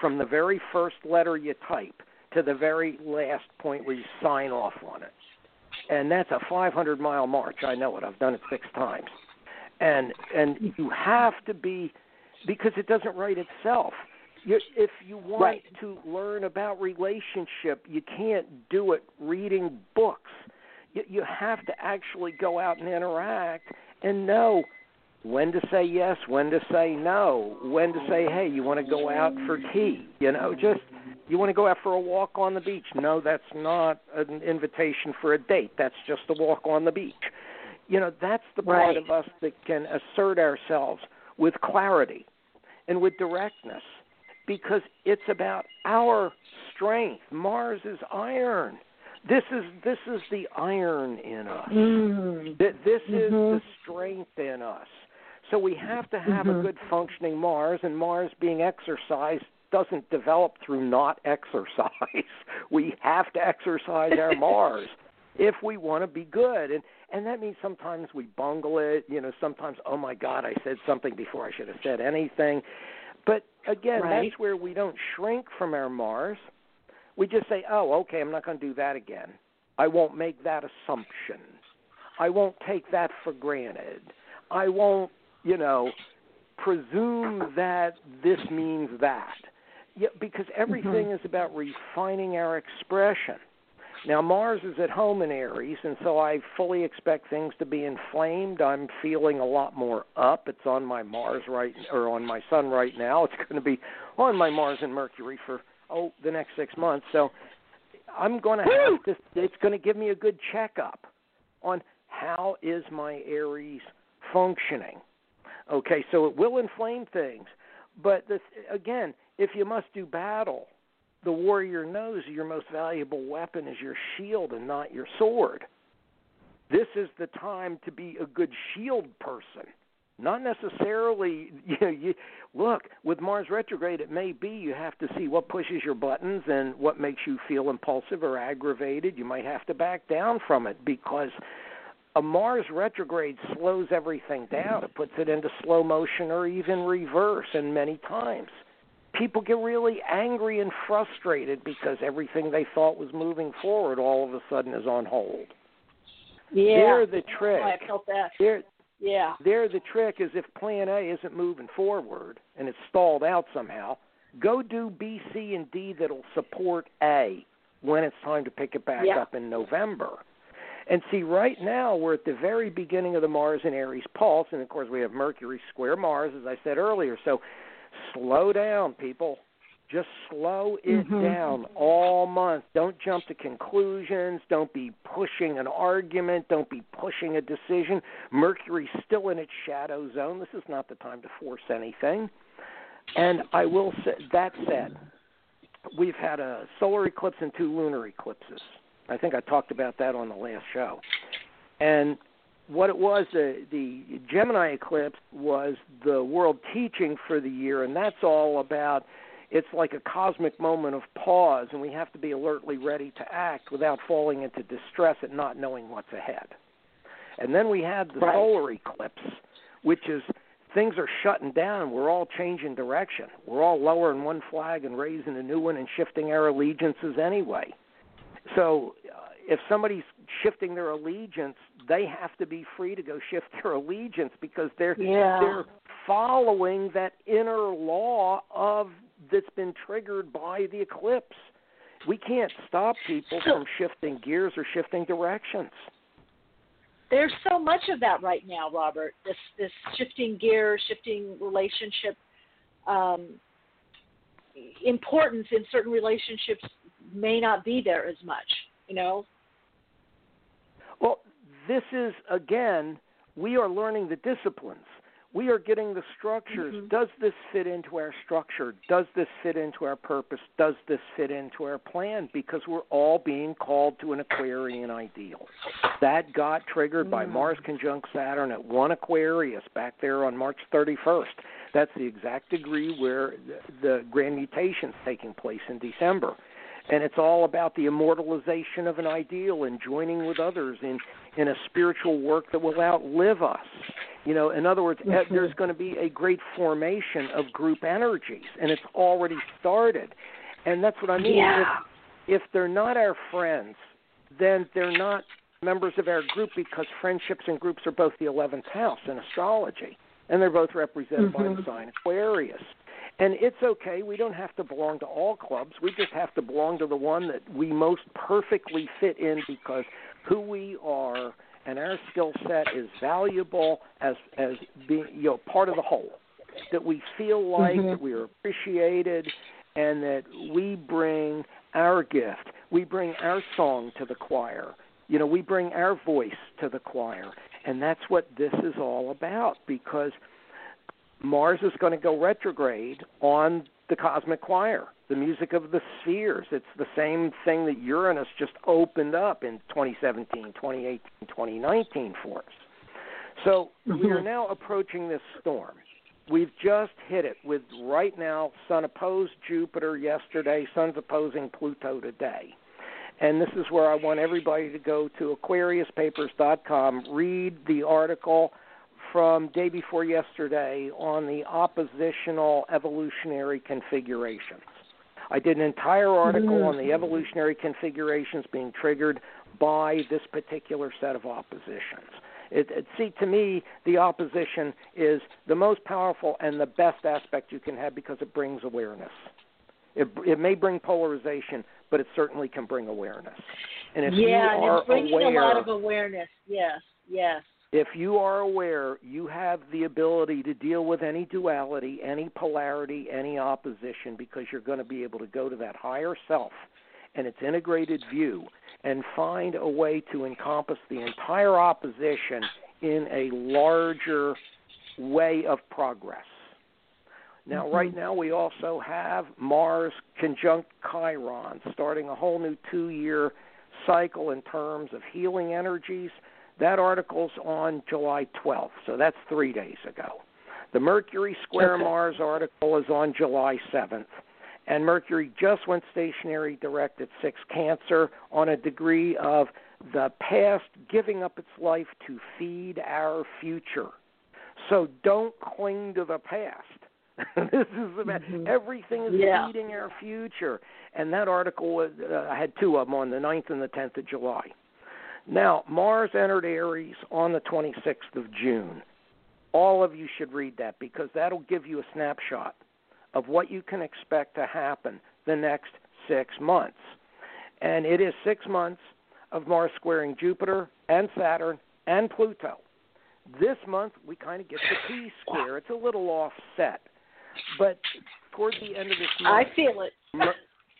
[SPEAKER 12] from the very first letter you type to the very last point where you sign off on it. And that's a 500 mile march. I know it. I've done it six times. And and you have to be because it doesn't write itself. You, if you want
[SPEAKER 3] Right.
[SPEAKER 12] to learn about relationship, you can't do it reading books. You, you have to actually go out and interact and know when to say yes, when to say no, when to say, hey, you want to go out for tea? You know, just you want to go out for a walk on the beach? No, that's not an invitation for a date. That's just a walk on the beach. You know, that's the part
[SPEAKER 3] Right.
[SPEAKER 12] of us that can assert ourselves with clarity and with directness because it's about our strength. Mars is iron. This is this is the iron in us.
[SPEAKER 3] Mm.
[SPEAKER 12] Th- This is
[SPEAKER 3] Mhm.
[SPEAKER 12] the strength in us. So we have to have
[SPEAKER 3] Mhm.
[SPEAKER 12] a good functioning Mars, and Mars being exercised doesn't develop through not exercise. we have to exercise our Mars if we want to be good. And and that means sometimes we bungle it, you know, sometimes oh my god, I said something before I should have said anything. But again,
[SPEAKER 3] Right.
[SPEAKER 12] that's where we don't shrink from our Mars. We just say, "Oh, okay, I'm not going to do that again. I won't make that assumption. I won't take that for granted. I won't, you know, presume that this means that." Yeah, because everything mm-hmm. is about refining our expression. Now Mars is at home in Aries, and so I fully expect things to be inflamed. I'm feeling a lot more up. It's on my Mars right, or on my Sun right now. It's going to be on my Mars and Mercury for oh the next six months. So I'm going to have this. It's going to give me a good checkup on how is my Aries functioning. Okay, so it will inflame things, but this, again, if you must do battle, the warrior knows your most valuable weapon is your shield and not your sword. This is the time to be a good shield person. Not necessarily, you know, you look, with Mars retrograde it may be you have to see what pushes your buttons and what makes you feel impulsive or aggravated. You might have to back down from it because a Mars retrograde slows everything down. It puts it into slow motion or even reverse and many times people get really angry and frustrated because everything they thought was moving forward all of a sudden is on hold.
[SPEAKER 3] Yeah.
[SPEAKER 12] They're the trick.
[SPEAKER 3] I felt that.
[SPEAKER 12] They're,
[SPEAKER 3] Yeah.
[SPEAKER 12] they're the trick is if plan A isn't moving forward and it's stalled out somehow, go do B, C, and D that'll support A when it's time to pick it back
[SPEAKER 3] Yeah.
[SPEAKER 12] up in November. And see, right now we're at the very beginning of the Mars and Aries pulse, and of course we have Mercury square Mars, as I said earlier. So slow down, people. Just slow it
[SPEAKER 3] Mhm.
[SPEAKER 12] down all month. Don't jump to conclusions. Don't be pushing an argument. Don't be pushing a decision. Mercury's still in its shadow zone. This is not the time to force anything. And I will say that said, we've had a solar eclipse and two lunar eclipses. I think I talked about that on the last show. And what it was, the the Gemini eclipse was the world teaching for the year, and that's all about. It's like a cosmic moment of pause, and we have to be alertly ready to act without falling into distress and not knowing what's ahead. And then we had the
[SPEAKER 3] Right.
[SPEAKER 12] solar eclipse, which is things are shutting down we're all changing direction. We're all lowering one flag and raising a new one and shifting our allegiances anyway. So uh, if somebody's shifting their allegiance, they have to be free to go shift their allegiance because they're
[SPEAKER 3] Yeah.
[SPEAKER 12] they're following that inner law of that's been triggered by the eclipse. We can't stop people from shifting gears or shifting directions.
[SPEAKER 3] There's so much of that right now, Robert. This this shifting gear, shifting relationship um, importance in certain relationships may not be there as much. You know.
[SPEAKER 12] Well, this is again, we are learning the disciplines. We are getting the structures.
[SPEAKER 3] Mhm.
[SPEAKER 12] Does this fit into our structure? Does this fit into our purpose? Does this fit into our plan? Because we're all being called to an Aquarian ideal. That got triggered by
[SPEAKER 3] Mm.
[SPEAKER 12] Mars conjunct Saturn at 1 Aquarius back there on March 31st. That's the exact degree where the, the grand mutation's taking place in December and it's all about the immortalization of an ideal and joining with others in in a spiritual work that will outlive us. You know, in other words, eh, there's going to be a great formation of group energies, and it's already started. And that's what I mean.
[SPEAKER 3] Yeah.
[SPEAKER 12] If, if they're not our friends, then they're not members of our group because friendships and groups are both the 11th house in astrology, and they're both represented by the sign Aquarius. And it's okay. We don't have to belong to all clubs. We just have to belong to the one that we most perfectly fit in because who we are and our skill set is valuable as as being you know part of the whole. That we feel like
[SPEAKER 3] Mhm.
[SPEAKER 12] that we are appreciated and that we bring our gift. We bring our song to the choir. You know, we bring our voice to the choir. And that's what this is all about because Mars is going to go retrograde on the cosmic choir, the music of the spheres. It's the same thing that Uranus just opened up in 2017, 2018, 2019 for us. So we are
[SPEAKER 3] Mhm.
[SPEAKER 12] now approaching this storm. We've just hit it with right now, Sun opposed Jupiter yesterday, Sun's opposing Pluto today. And this is where I want everybody to go to AquariusPapers.com, read the article from day before yesterday on the oppositional evolutionary configurations. I did an entire article on the evolutionary configurations being triggered by this particular set of oppositions. It, it, see, to me, the opposition is the most powerful and the best aspect you can have because it brings awareness. It, it may bring polarization, but it certainly can bring awareness. And if
[SPEAKER 3] yeah,
[SPEAKER 12] you
[SPEAKER 3] and it's bringing
[SPEAKER 12] aware,
[SPEAKER 3] a lot of awareness. Yes, yes.
[SPEAKER 12] If you are aware, you have the ability to deal with any duality, any polarity, any opposition because you're going to be able to go to that higher self and its integrated view and find a way to encompass the entire opposition in a larger way of progress. Now,
[SPEAKER 3] Mhm.
[SPEAKER 12] right now, we also have Mars conjunct Chiron, starting a whole new two year cycle in terms of healing energies. That article's on July 12th, so that's three days ago. The Mercury Square
[SPEAKER 3] Okay.
[SPEAKER 12] Mars article is on July 7th. And Mercury just went stationary direct at 6 Cancer on a degree of the past giving up its life to feed our future. So don't cling to the past. this is about
[SPEAKER 3] Mhm.
[SPEAKER 12] everything is
[SPEAKER 3] Yeah.
[SPEAKER 12] feeding our future. And that article was uh, I had two of them on the 9th and the 10th of July. Now, Mars entered Aries on the 26th of June. All of you should read that because that'll give you a snapshot of what you can expect to happen the next six months. And it is six months of Mars squaring Jupiter and Saturn and Pluto. This month, we kind of get the T square. It's a little offset. But toward the end of this month,
[SPEAKER 3] I feel it.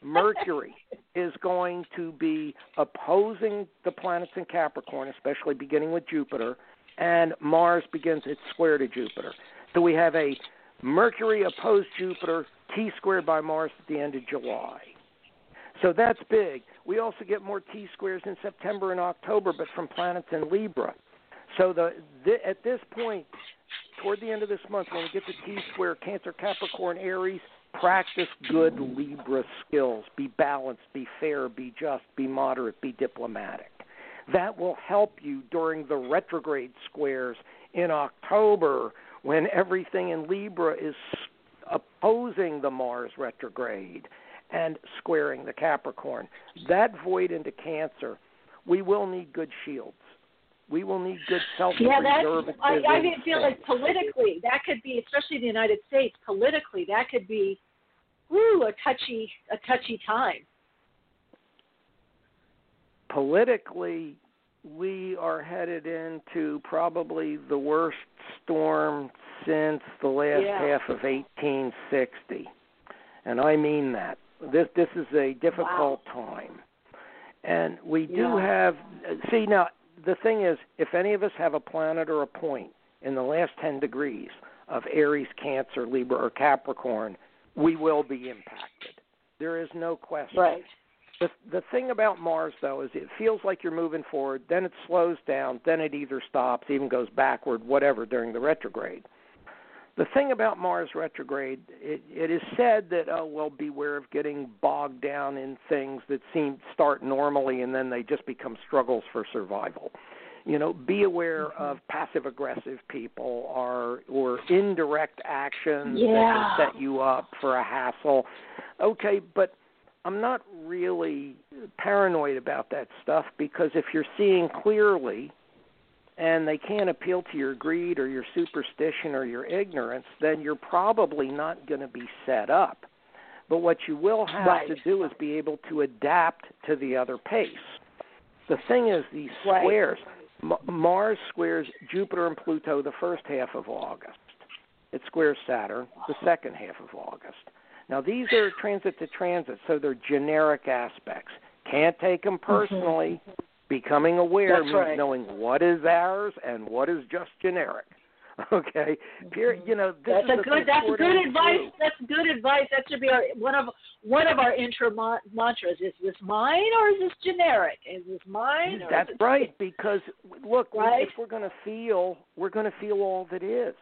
[SPEAKER 12] Mer- Mercury is going to be opposing the planets in Capricorn, especially beginning with Jupiter, and Mars begins its square to Jupiter. So we have a Mercury opposed Jupiter, T squared by Mars at the end of July. So that's big. We also get more T squares in September and October, but from planets in Libra. So the, the at this point, toward the end of this month, when we get the T square, Cancer, Capricorn, Aries, practice good Libra skills. Be balanced, be fair, be just, be moderate, be diplomatic. That will help you during the retrograde squares in October when everything in Libra is opposing the Mars retrograde and squaring the Capricorn. That void into Cancer, we will need good shields. We will need good self
[SPEAKER 3] Yeah, that's. I, I feel like politically that could be, especially in the United States, politically that could be, woo, a touchy, a touchy time.
[SPEAKER 12] Politically, we are headed into probably the worst storm since the last
[SPEAKER 3] Yeah.
[SPEAKER 12] half of 1860, and I mean that. This this is a difficult time, and we do
[SPEAKER 3] Yeah.
[SPEAKER 12] have. See now, the thing is, if any of us have a planet or a point in the last 10 degrees of Aries, Cancer, Libra, or Capricorn, we will be impacted. There is no question.
[SPEAKER 3] Right.
[SPEAKER 12] The the thing about Mars though is it feels like you're moving forward, then it slows down, then it either stops, even goes backward, whatever during the retrograde. The thing about Mars retrograde, it, it is said that oh well, beware of getting bogged down in things that seem start normally and then they just become struggles for survival. You know, be aware
[SPEAKER 3] Mm-hmm.
[SPEAKER 12] of passive aggressive people or or indirect actions
[SPEAKER 3] Yeah.
[SPEAKER 12] that can set you up for a hassle. Okay, but I'm not really paranoid about that stuff because if you're seeing clearly and they can't appeal to your greed or your superstition or your ignorance, then you're probably not going to be set up. But what you will have
[SPEAKER 3] Right.
[SPEAKER 12] to do is be able to adapt to the other pace. The thing is, these
[SPEAKER 3] Right.
[SPEAKER 12] squares, M- Mars squares Jupiter and Pluto the first half of August. It squares Saturn the second half of August. Now, these are transit to transit, so they're generic aspects. Can't take them mm-hmm. personally. Becoming aware
[SPEAKER 3] That's
[SPEAKER 12] means
[SPEAKER 3] right.
[SPEAKER 12] knowing what is ours and what is just generic. Okay, Pure, you know this
[SPEAKER 3] That's
[SPEAKER 12] is
[SPEAKER 3] a good. That's good advice.
[SPEAKER 12] through.
[SPEAKER 3] That's good advice. That should be our one of one of our intro ma- mantras. Is this mine or is this generic? Is this mine? Or
[SPEAKER 12] That's right. Because look,
[SPEAKER 3] Right?
[SPEAKER 12] if we're going to feel, we're going to feel all that is.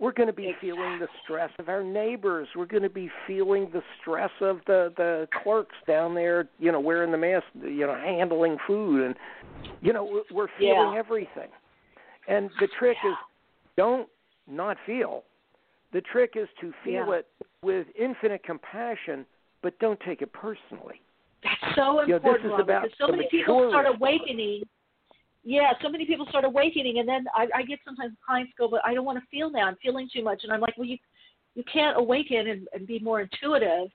[SPEAKER 12] We're going to be feeling the stress of our neighbors. We're going to be feeling the stress of the the clerks down there, you know, wearing the mask, you know, handling food, and you know, we're- feeling
[SPEAKER 3] Yeah.
[SPEAKER 12] everything. And the trick is, don't not feel. The trick is to feel
[SPEAKER 3] Yeah.
[SPEAKER 12] it with infinite compassion, but don't take it personally.
[SPEAKER 3] That's so
[SPEAKER 12] You know,
[SPEAKER 3] important.
[SPEAKER 12] this is about
[SPEAKER 3] because so many people start awakening. Yeah, so many people start awakening, and then I, I get sometimes clients go, "But I don't want to feel now. I'm feeling too much." And I'm like, "Well, you you can't awaken and, and be more intuitive,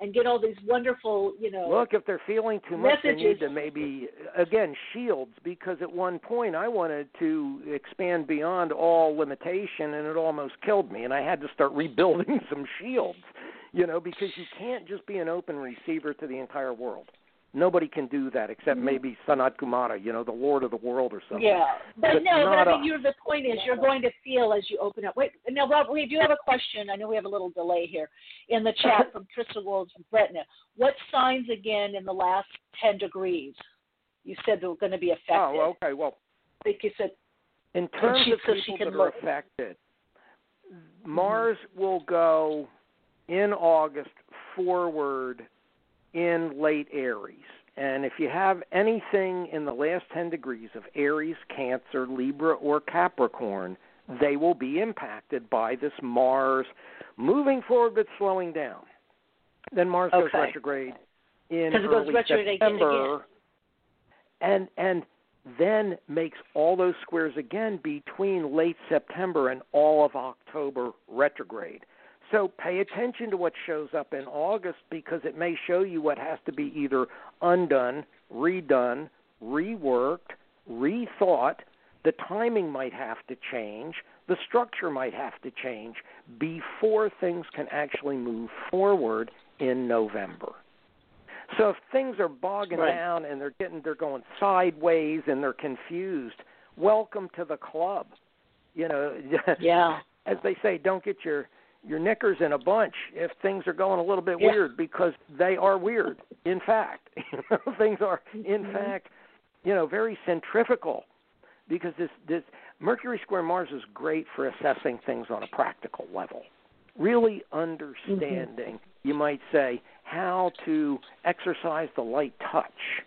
[SPEAKER 3] and get all these wonderful, you know."
[SPEAKER 12] Look, if they're feeling too much, they need
[SPEAKER 3] Messages.
[SPEAKER 12] to maybe again shields because at one point I wanted to expand beyond all limitation, and it almost killed me, and I had to start rebuilding some shields. You know, because you can't just be an open receiver to the entire world. Nobody can do that except
[SPEAKER 3] Mhm.
[SPEAKER 12] maybe Sanat Kumara, you know, the Lord of the World or something.
[SPEAKER 3] Yeah, but,
[SPEAKER 12] But
[SPEAKER 3] no, but I mean, you're the point is you're going to feel as you open up. Wait, now, Rob, we do have a question. I know we have a little delay here in the chat from Crystal Wolves from Bretna. What signs again in the last ten degrees? You said they were going to be affected.
[SPEAKER 12] Oh, okay. Well,
[SPEAKER 3] I think you said
[SPEAKER 12] in terms
[SPEAKER 3] she-
[SPEAKER 12] of
[SPEAKER 3] so she
[SPEAKER 12] people
[SPEAKER 3] can
[SPEAKER 12] that are affected, Mars will go in August forward in late Aries. And if you have anything in the last 10 degrees of Aries, Cancer, Libra, or Capricorn, they will be impacted by this Mars moving forward but slowing down. Then Mars goes retrograde in early
[SPEAKER 3] retrograde again
[SPEAKER 12] September and and then makes all those squares again between late September and all of October retrograde. So pay attention to what shows up in August because it may show you what has to be either undone, redone, reworked, rethought the timing might have to change, the structure might have to change before things can actually move forward in November. So if things are bogging
[SPEAKER 3] Right.
[SPEAKER 12] down and they're getting they're going sideways and they're confused, welcome to the club. You know,
[SPEAKER 3] Yeah.
[SPEAKER 12] as they say, don't get your your knickers in a bunch if things are going a little bit
[SPEAKER 3] Yeah.
[SPEAKER 12] weird because they are weird. In fact, you know, things are in
[SPEAKER 3] Mhm.
[SPEAKER 12] fact, you know, very centrifugal because this this Mercury square Mars is great for assessing things on a practical level. Really understanding, you might say, how to exercise the light touch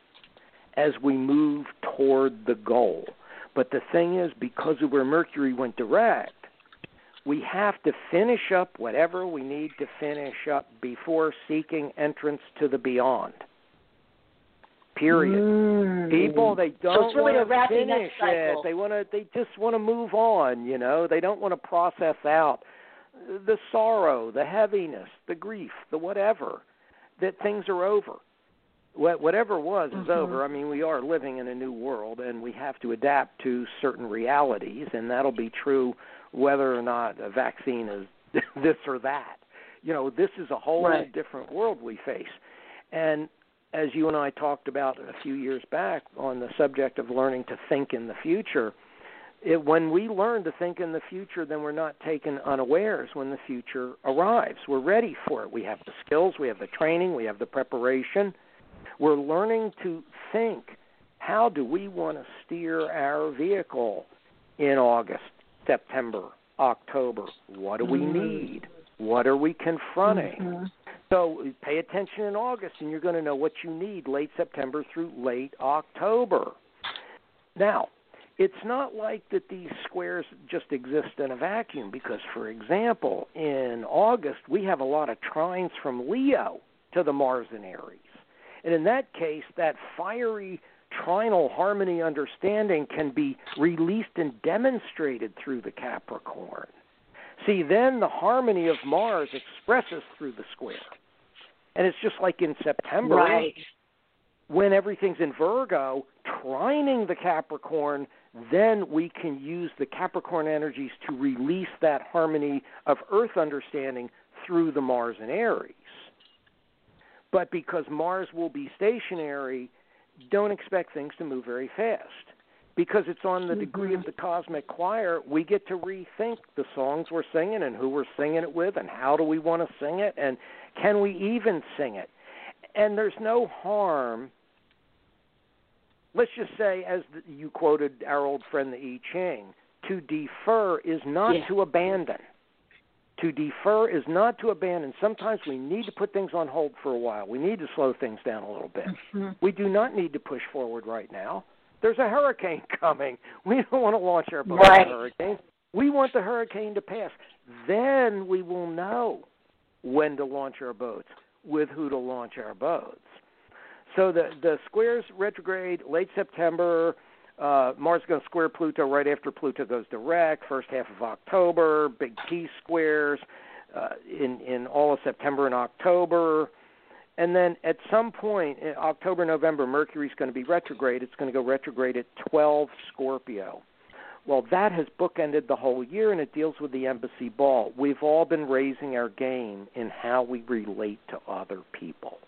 [SPEAKER 12] as we move toward the goal. But the thing is, because of where Mercury went direct, we have to finish up whatever we need to finish up before seeking entrance to the beyond. Period. People they don't
[SPEAKER 3] it's really
[SPEAKER 12] want to finish it. They want to. They just want to move on. You know, they don't want to process out the sorrow, the heaviness, the grief, the whatever. That things are over. What whatever was is
[SPEAKER 3] Mhm.
[SPEAKER 12] over. I mean, we are living in a new world, and we have to adapt to certain realities, and that'll be true whether or not a vaccine is this or that. You know, this is a whole
[SPEAKER 3] Right.
[SPEAKER 12] different world we face. And as you and I talked about a few years back on the subject of learning to think in the future, it, when we learn to think in the future, then we're not taken unawares when the future arrives. We're ready for it. We have the skills, we have the training, we have the preparation. We're learning to think how do we want to steer our vehicle in August, September, October? What do we
[SPEAKER 3] Mhm.
[SPEAKER 12] need? What are we confronting?
[SPEAKER 3] Mhm.
[SPEAKER 12] So pay attention in August, and you're going to know what you need late September through late October. Now, it's not like that these squares just exist in a vacuum because, for example, in August we have a lot of trines from Leo to the Mars and Aries. And in that case, that fiery trinal harmony understanding can be released and demonstrated through the Capricorn. See, then the harmony of Mars expresses through the square. And it's just like in September
[SPEAKER 3] Right.
[SPEAKER 12] when everything's in Virgo, trining the Capricorn, then we can use the Capricorn energies to release that harmony of Earth understanding through the Mars and Aries. But because Mars will be stationary, don't expect things to move very fast. Because it's on the degree of mm-hmm. the cosmic choir, we get to rethink the songs we're singing and who we're singing it with and how do we want to sing it and can we even sing it. And there's no harm let's just say, as the, you quoted our old friend the I Ching, to defer is not
[SPEAKER 3] Yeah.
[SPEAKER 12] to abandon. To defer is not to abandon. Sometimes we need to put things on hold for a while. We need to slow things down a little bit.
[SPEAKER 3] Mhm.
[SPEAKER 12] We do not need to push forward right now. There's a hurricane coming. We don't want to launch our boat
[SPEAKER 3] Right.
[SPEAKER 12] hurricane. We want the hurricane to pass. Then we will know when to launch our boats, with who to launch our boats. So the the squares retrograde late September. Uh, Mars is going to square Pluto right after Pluto goes direct. First half of October, big T squares uh, in in all of September and October, and then at some point in October November, Mercury's going to be retrograde. It's going to go retrograde at 12 Scorpio. Well, that has bookended the whole year, and it deals with the embassy ball. We've all been raising our game in how we relate to other people.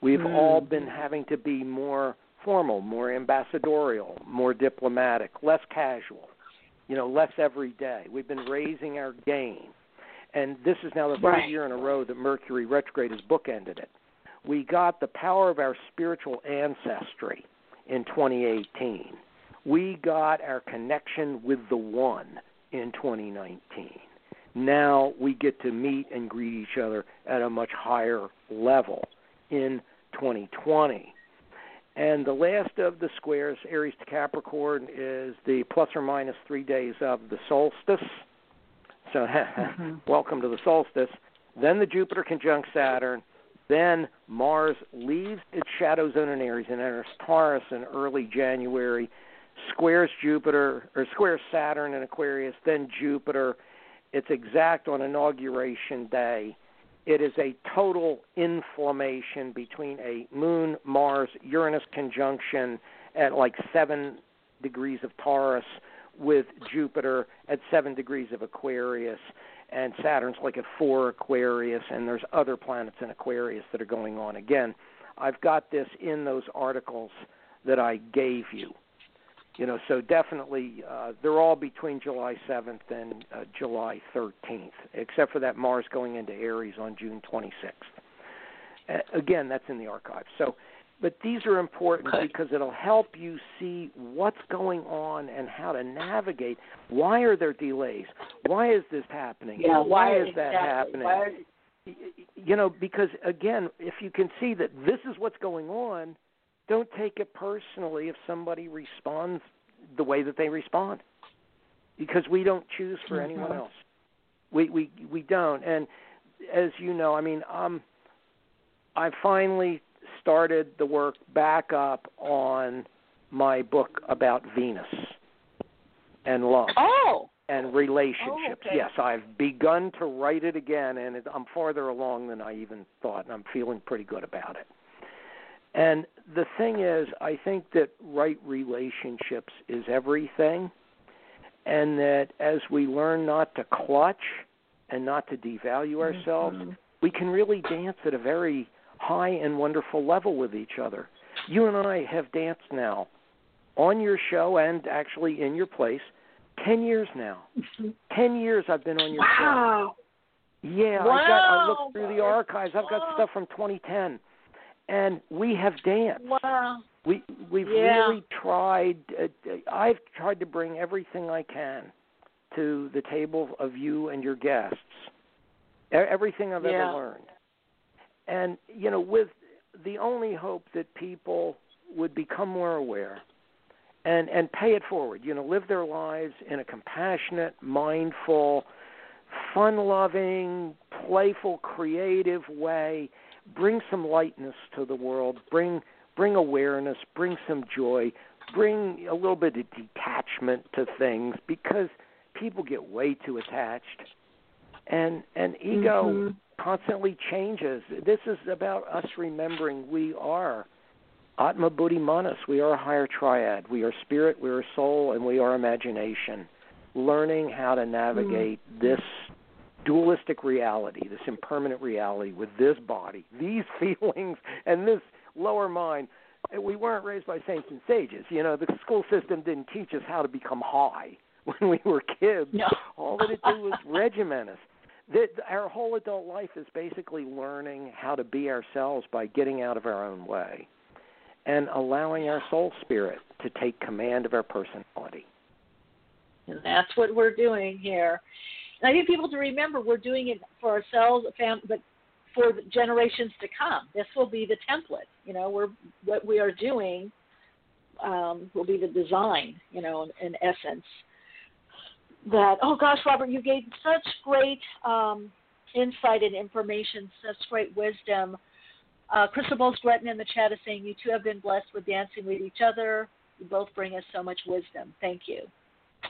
[SPEAKER 12] We've
[SPEAKER 3] Mm.
[SPEAKER 12] all been having to be more formal, more ambassadorial, more diplomatic, less casual, you know, less everyday. We've been raising our game. And this is now the third
[SPEAKER 3] Right.
[SPEAKER 12] year in a row that Mercury retrograde has bookended it. We got the power of our spiritual ancestry in 2018. We got our connection with the one in 2019. Now we get to meet and greet each other at a much higher level in 2020. And the last of the squares, Aries to Capricorn, is the plus or minus three days of the solstice. So, mm-hmm. welcome to the solstice. Then the Jupiter conjunct Saturn. Then Mars leaves its shadow zone in Aries and enters Taurus in early January. Squares Jupiter or squares Saturn in Aquarius. Then Jupiter. It's exact on inauguration day. It is a total inflammation between a Moon Mars Uranus conjunction at like seven degrees of Taurus with Jupiter at 7 degrees of Aquarius and Saturn's like at 4 Aquarius and there's other planets in Aquarius that are going on again. I've got this in those articles that I gave you. You know, so definitely uh, they're all between July 7th and uh, July 13th, except for that Mars going into Aries on June 26th. Uh, again, that's in the archives. So, but these are important
[SPEAKER 3] Okay.
[SPEAKER 12] because it'll help you see what's going on and how to navigate. Why are there delays? Why is this happening?
[SPEAKER 3] Yeah,
[SPEAKER 12] why,
[SPEAKER 3] why
[SPEAKER 12] is that
[SPEAKER 3] exactly?
[SPEAKER 12] happening?
[SPEAKER 3] Why
[SPEAKER 12] you know, because again, if you can see that this is what's going on, don't take it personally if somebody responds the way that they respond, because we don't choose for anyone
[SPEAKER 3] Mhm.
[SPEAKER 12] else. We we we don't. And as you know, I mean, um, I finally started the work back up on my book about Venus and love
[SPEAKER 3] Oh,
[SPEAKER 12] and relationships.
[SPEAKER 3] Oh, okay.
[SPEAKER 12] Yes, I've begun to write it again, and it, I'm farther along than I even thought, and I'm feeling pretty good about it. And the thing is, I think that right relationships is everything, and that as we learn not to clutch and not to devalue mm-hmm. ourselves, we can really dance at a very high and wonderful level with each other. You and I have danced now on your show and actually in your place 10 years now. Mm-hmm. 10 years I've been on your show.
[SPEAKER 3] wow.
[SPEAKER 12] Yeah, I got I looked through the archives. I've got stuff from 2010. And we have danced.
[SPEAKER 3] Wow.
[SPEAKER 12] We we've
[SPEAKER 3] Yeah.
[SPEAKER 12] really tried uh, I've tried to bring everything I can to the table of you and your guests. E- Everything I've
[SPEAKER 3] Yeah.
[SPEAKER 12] ever learned. And you know, with the only hope that people would become more aware and and pay it forward, you know, live their lives in a compassionate, mindful, fun-loving, playful, creative way, bring some lightness to the world, bring bring awareness, bring some joy, bring a little bit of detachment to things because people get way too attached. And and ego
[SPEAKER 3] Mhm.
[SPEAKER 12] constantly changes. This is about us remembering we are Atma Buddhi Manas. We are a higher triad. We are spirit, we are soul, and we are imagination. Learning how to navigate this dualistic reality, this impermanent reality with this body, these feelings, and this lower mind. We weren't raised by saints and sages. You know, the school system didn't teach us how to become high when we were kids.
[SPEAKER 3] No.
[SPEAKER 12] All that it did was regiment us. That our whole adult life is basically learning how to be ourselves by getting out of our own way and allowing our soul spirit to take command of our personality.
[SPEAKER 3] And that's what we're doing here. I need people to remember we're doing it for ourselves, fam- but for generations to come. This will be the template. You know, we're what we are doing um, will be the design. You know, in, in essence. That oh gosh, Robert, you gave such great um, insight and information, such great wisdom. Uh, Crystal Gretton in the chat is saying you two have been blessed with dancing with each other. You both bring us so much wisdom. Thank you.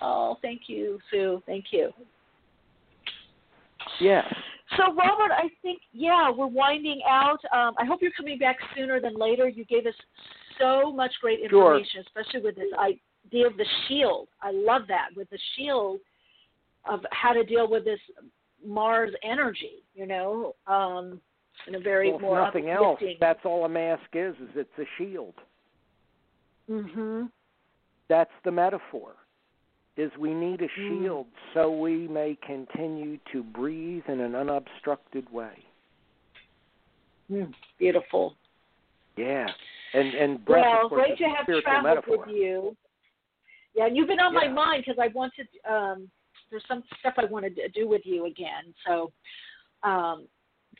[SPEAKER 3] Oh, thank you, Sue. Thank you.
[SPEAKER 12] Yes.
[SPEAKER 3] So, Robert, I think, yeah, we're winding out. Um, I hope you're coming back sooner than later. You gave us so much great
[SPEAKER 12] Sure.
[SPEAKER 3] information, especially with this idea of the shield. I love that, with the shield of how to deal with this Mars energy, you know, um, in a very
[SPEAKER 12] well, if
[SPEAKER 3] more
[SPEAKER 12] nothing else, that's all a mask is, is it's a shield.
[SPEAKER 3] hmm
[SPEAKER 12] That's the metaphor. Is we need a
[SPEAKER 3] Mm.
[SPEAKER 12] shield so we may continue to breathe in an unobstructed way.
[SPEAKER 3] Mm, beautiful.
[SPEAKER 12] Yeah. And and breath
[SPEAKER 3] well,
[SPEAKER 12] course,
[SPEAKER 3] great to have
[SPEAKER 12] spiritual
[SPEAKER 3] traveled
[SPEAKER 12] metaphor.
[SPEAKER 3] with you. Yeah, and you've been on my mind because I wanted. Um, there's some stuff I wanted to do with you again. So, um,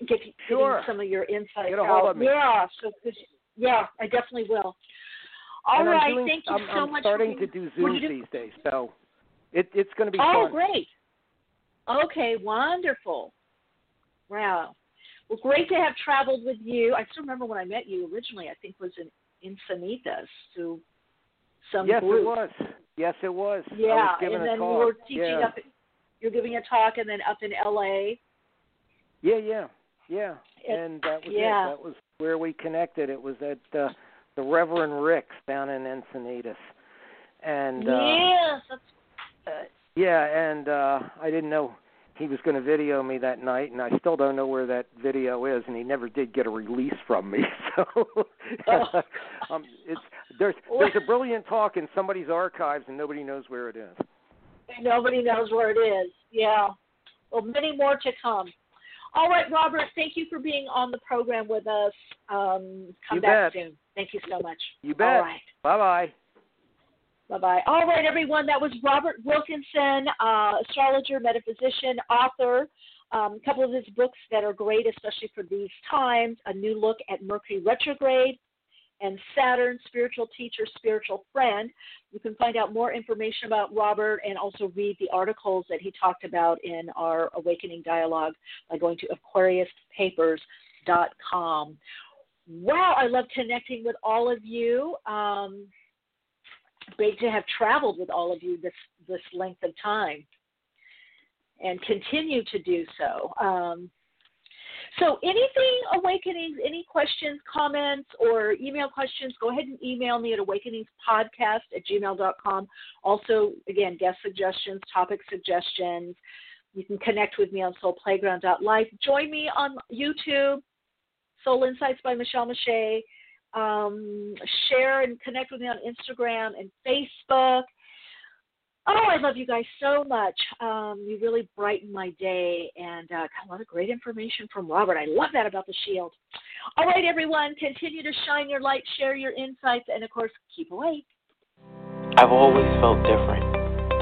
[SPEAKER 3] get
[SPEAKER 12] Sure.
[SPEAKER 3] getting some of your insights
[SPEAKER 12] Get a hold
[SPEAKER 3] out.
[SPEAKER 12] of me.
[SPEAKER 3] Yeah, so 'cause- yeah, I definitely will. All
[SPEAKER 12] and
[SPEAKER 3] right,
[SPEAKER 12] I'm doing,
[SPEAKER 3] thank you
[SPEAKER 12] I'm,
[SPEAKER 3] so
[SPEAKER 12] I'm
[SPEAKER 3] much.
[SPEAKER 12] starting
[SPEAKER 3] for
[SPEAKER 12] to do
[SPEAKER 3] what
[SPEAKER 12] Zooms these days, so it, it's going to be
[SPEAKER 3] Oh,
[SPEAKER 12] fun.
[SPEAKER 3] great. Okay, wonderful. Wow. Well, great to have traveled with you. I still remember when I met you originally. I think it was in Encinitas to some
[SPEAKER 12] yes,
[SPEAKER 3] group.
[SPEAKER 12] it was. Yes, it was.
[SPEAKER 3] Yeah,
[SPEAKER 12] was giving
[SPEAKER 3] and then you were teaching
[SPEAKER 12] yeah.
[SPEAKER 3] up. You're giving a talk, and then up in L.A.
[SPEAKER 12] Yeah, yeah, yeah.
[SPEAKER 3] It-
[SPEAKER 12] and that was
[SPEAKER 3] yeah.
[SPEAKER 12] it. That was where we connected. It was at uh, the Reverend Rick's down in Encinitas, and
[SPEAKER 3] uh, yes, that's...
[SPEAKER 12] uh, yeah, and uh, I didn't know he was going to video me that night, and I still don't know where that video is, and he never did get a release from me. So, oh. um, it's there's there's a brilliant talk in somebody's archives, and nobody knows where it is.
[SPEAKER 3] Nobody knows where it is. Yeah. Well, many more to come. All right, Robert. Thank you for being on the program with us. Um, come
[SPEAKER 12] you
[SPEAKER 3] back
[SPEAKER 12] bet.
[SPEAKER 3] soon. Thank you so much.
[SPEAKER 12] You bet.
[SPEAKER 3] All right.
[SPEAKER 12] Bye bye.
[SPEAKER 3] Bye bye. All right, everyone. That was Robert Wilkinson, uh, astrologer, metaphysician, author. Um, a couple of his books that are great, especially for these times A New Look at Mercury Retrograde and Saturn, Spiritual Teacher, Spiritual Friend. You can find out more information about Robert and also read the articles that he talked about in our Awakening Dialogue by going to AquariusPapers.com. Wow, I love connecting with all of you. Um, great to have traveled with all of you this this length of time and continue to do so. Um, so, anything awakenings, any questions, comments, or email questions, go ahead and email me at awakeningspodcast at gmail.com. Also, again, guest suggestions, topic suggestions. You can connect with me on soulplayground.life. Join me on YouTube, Soul Insights by Michele Meiche. Um, share and connect with me on Instagram and Facebook. Oh, I love you guys so much. Um, you really brighten my day and uh, got a lot of great information from Robert. I love that about the shield. All right, everyone, continue to shine your light, share your insights, and of course, keep awake.
[SPEAKER 13] I've always felt different.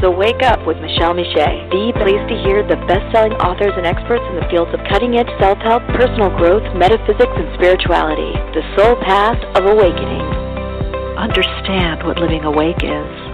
[SPEAKER 1] So wake up with Michele Meiche, the place to hear the best-selling authors and experts in the fields of cutting-edge self-help, personal growth, metaphysics, and spirituality. The soul path of awakening.
[SPEAKER 2] Understand what living awake is.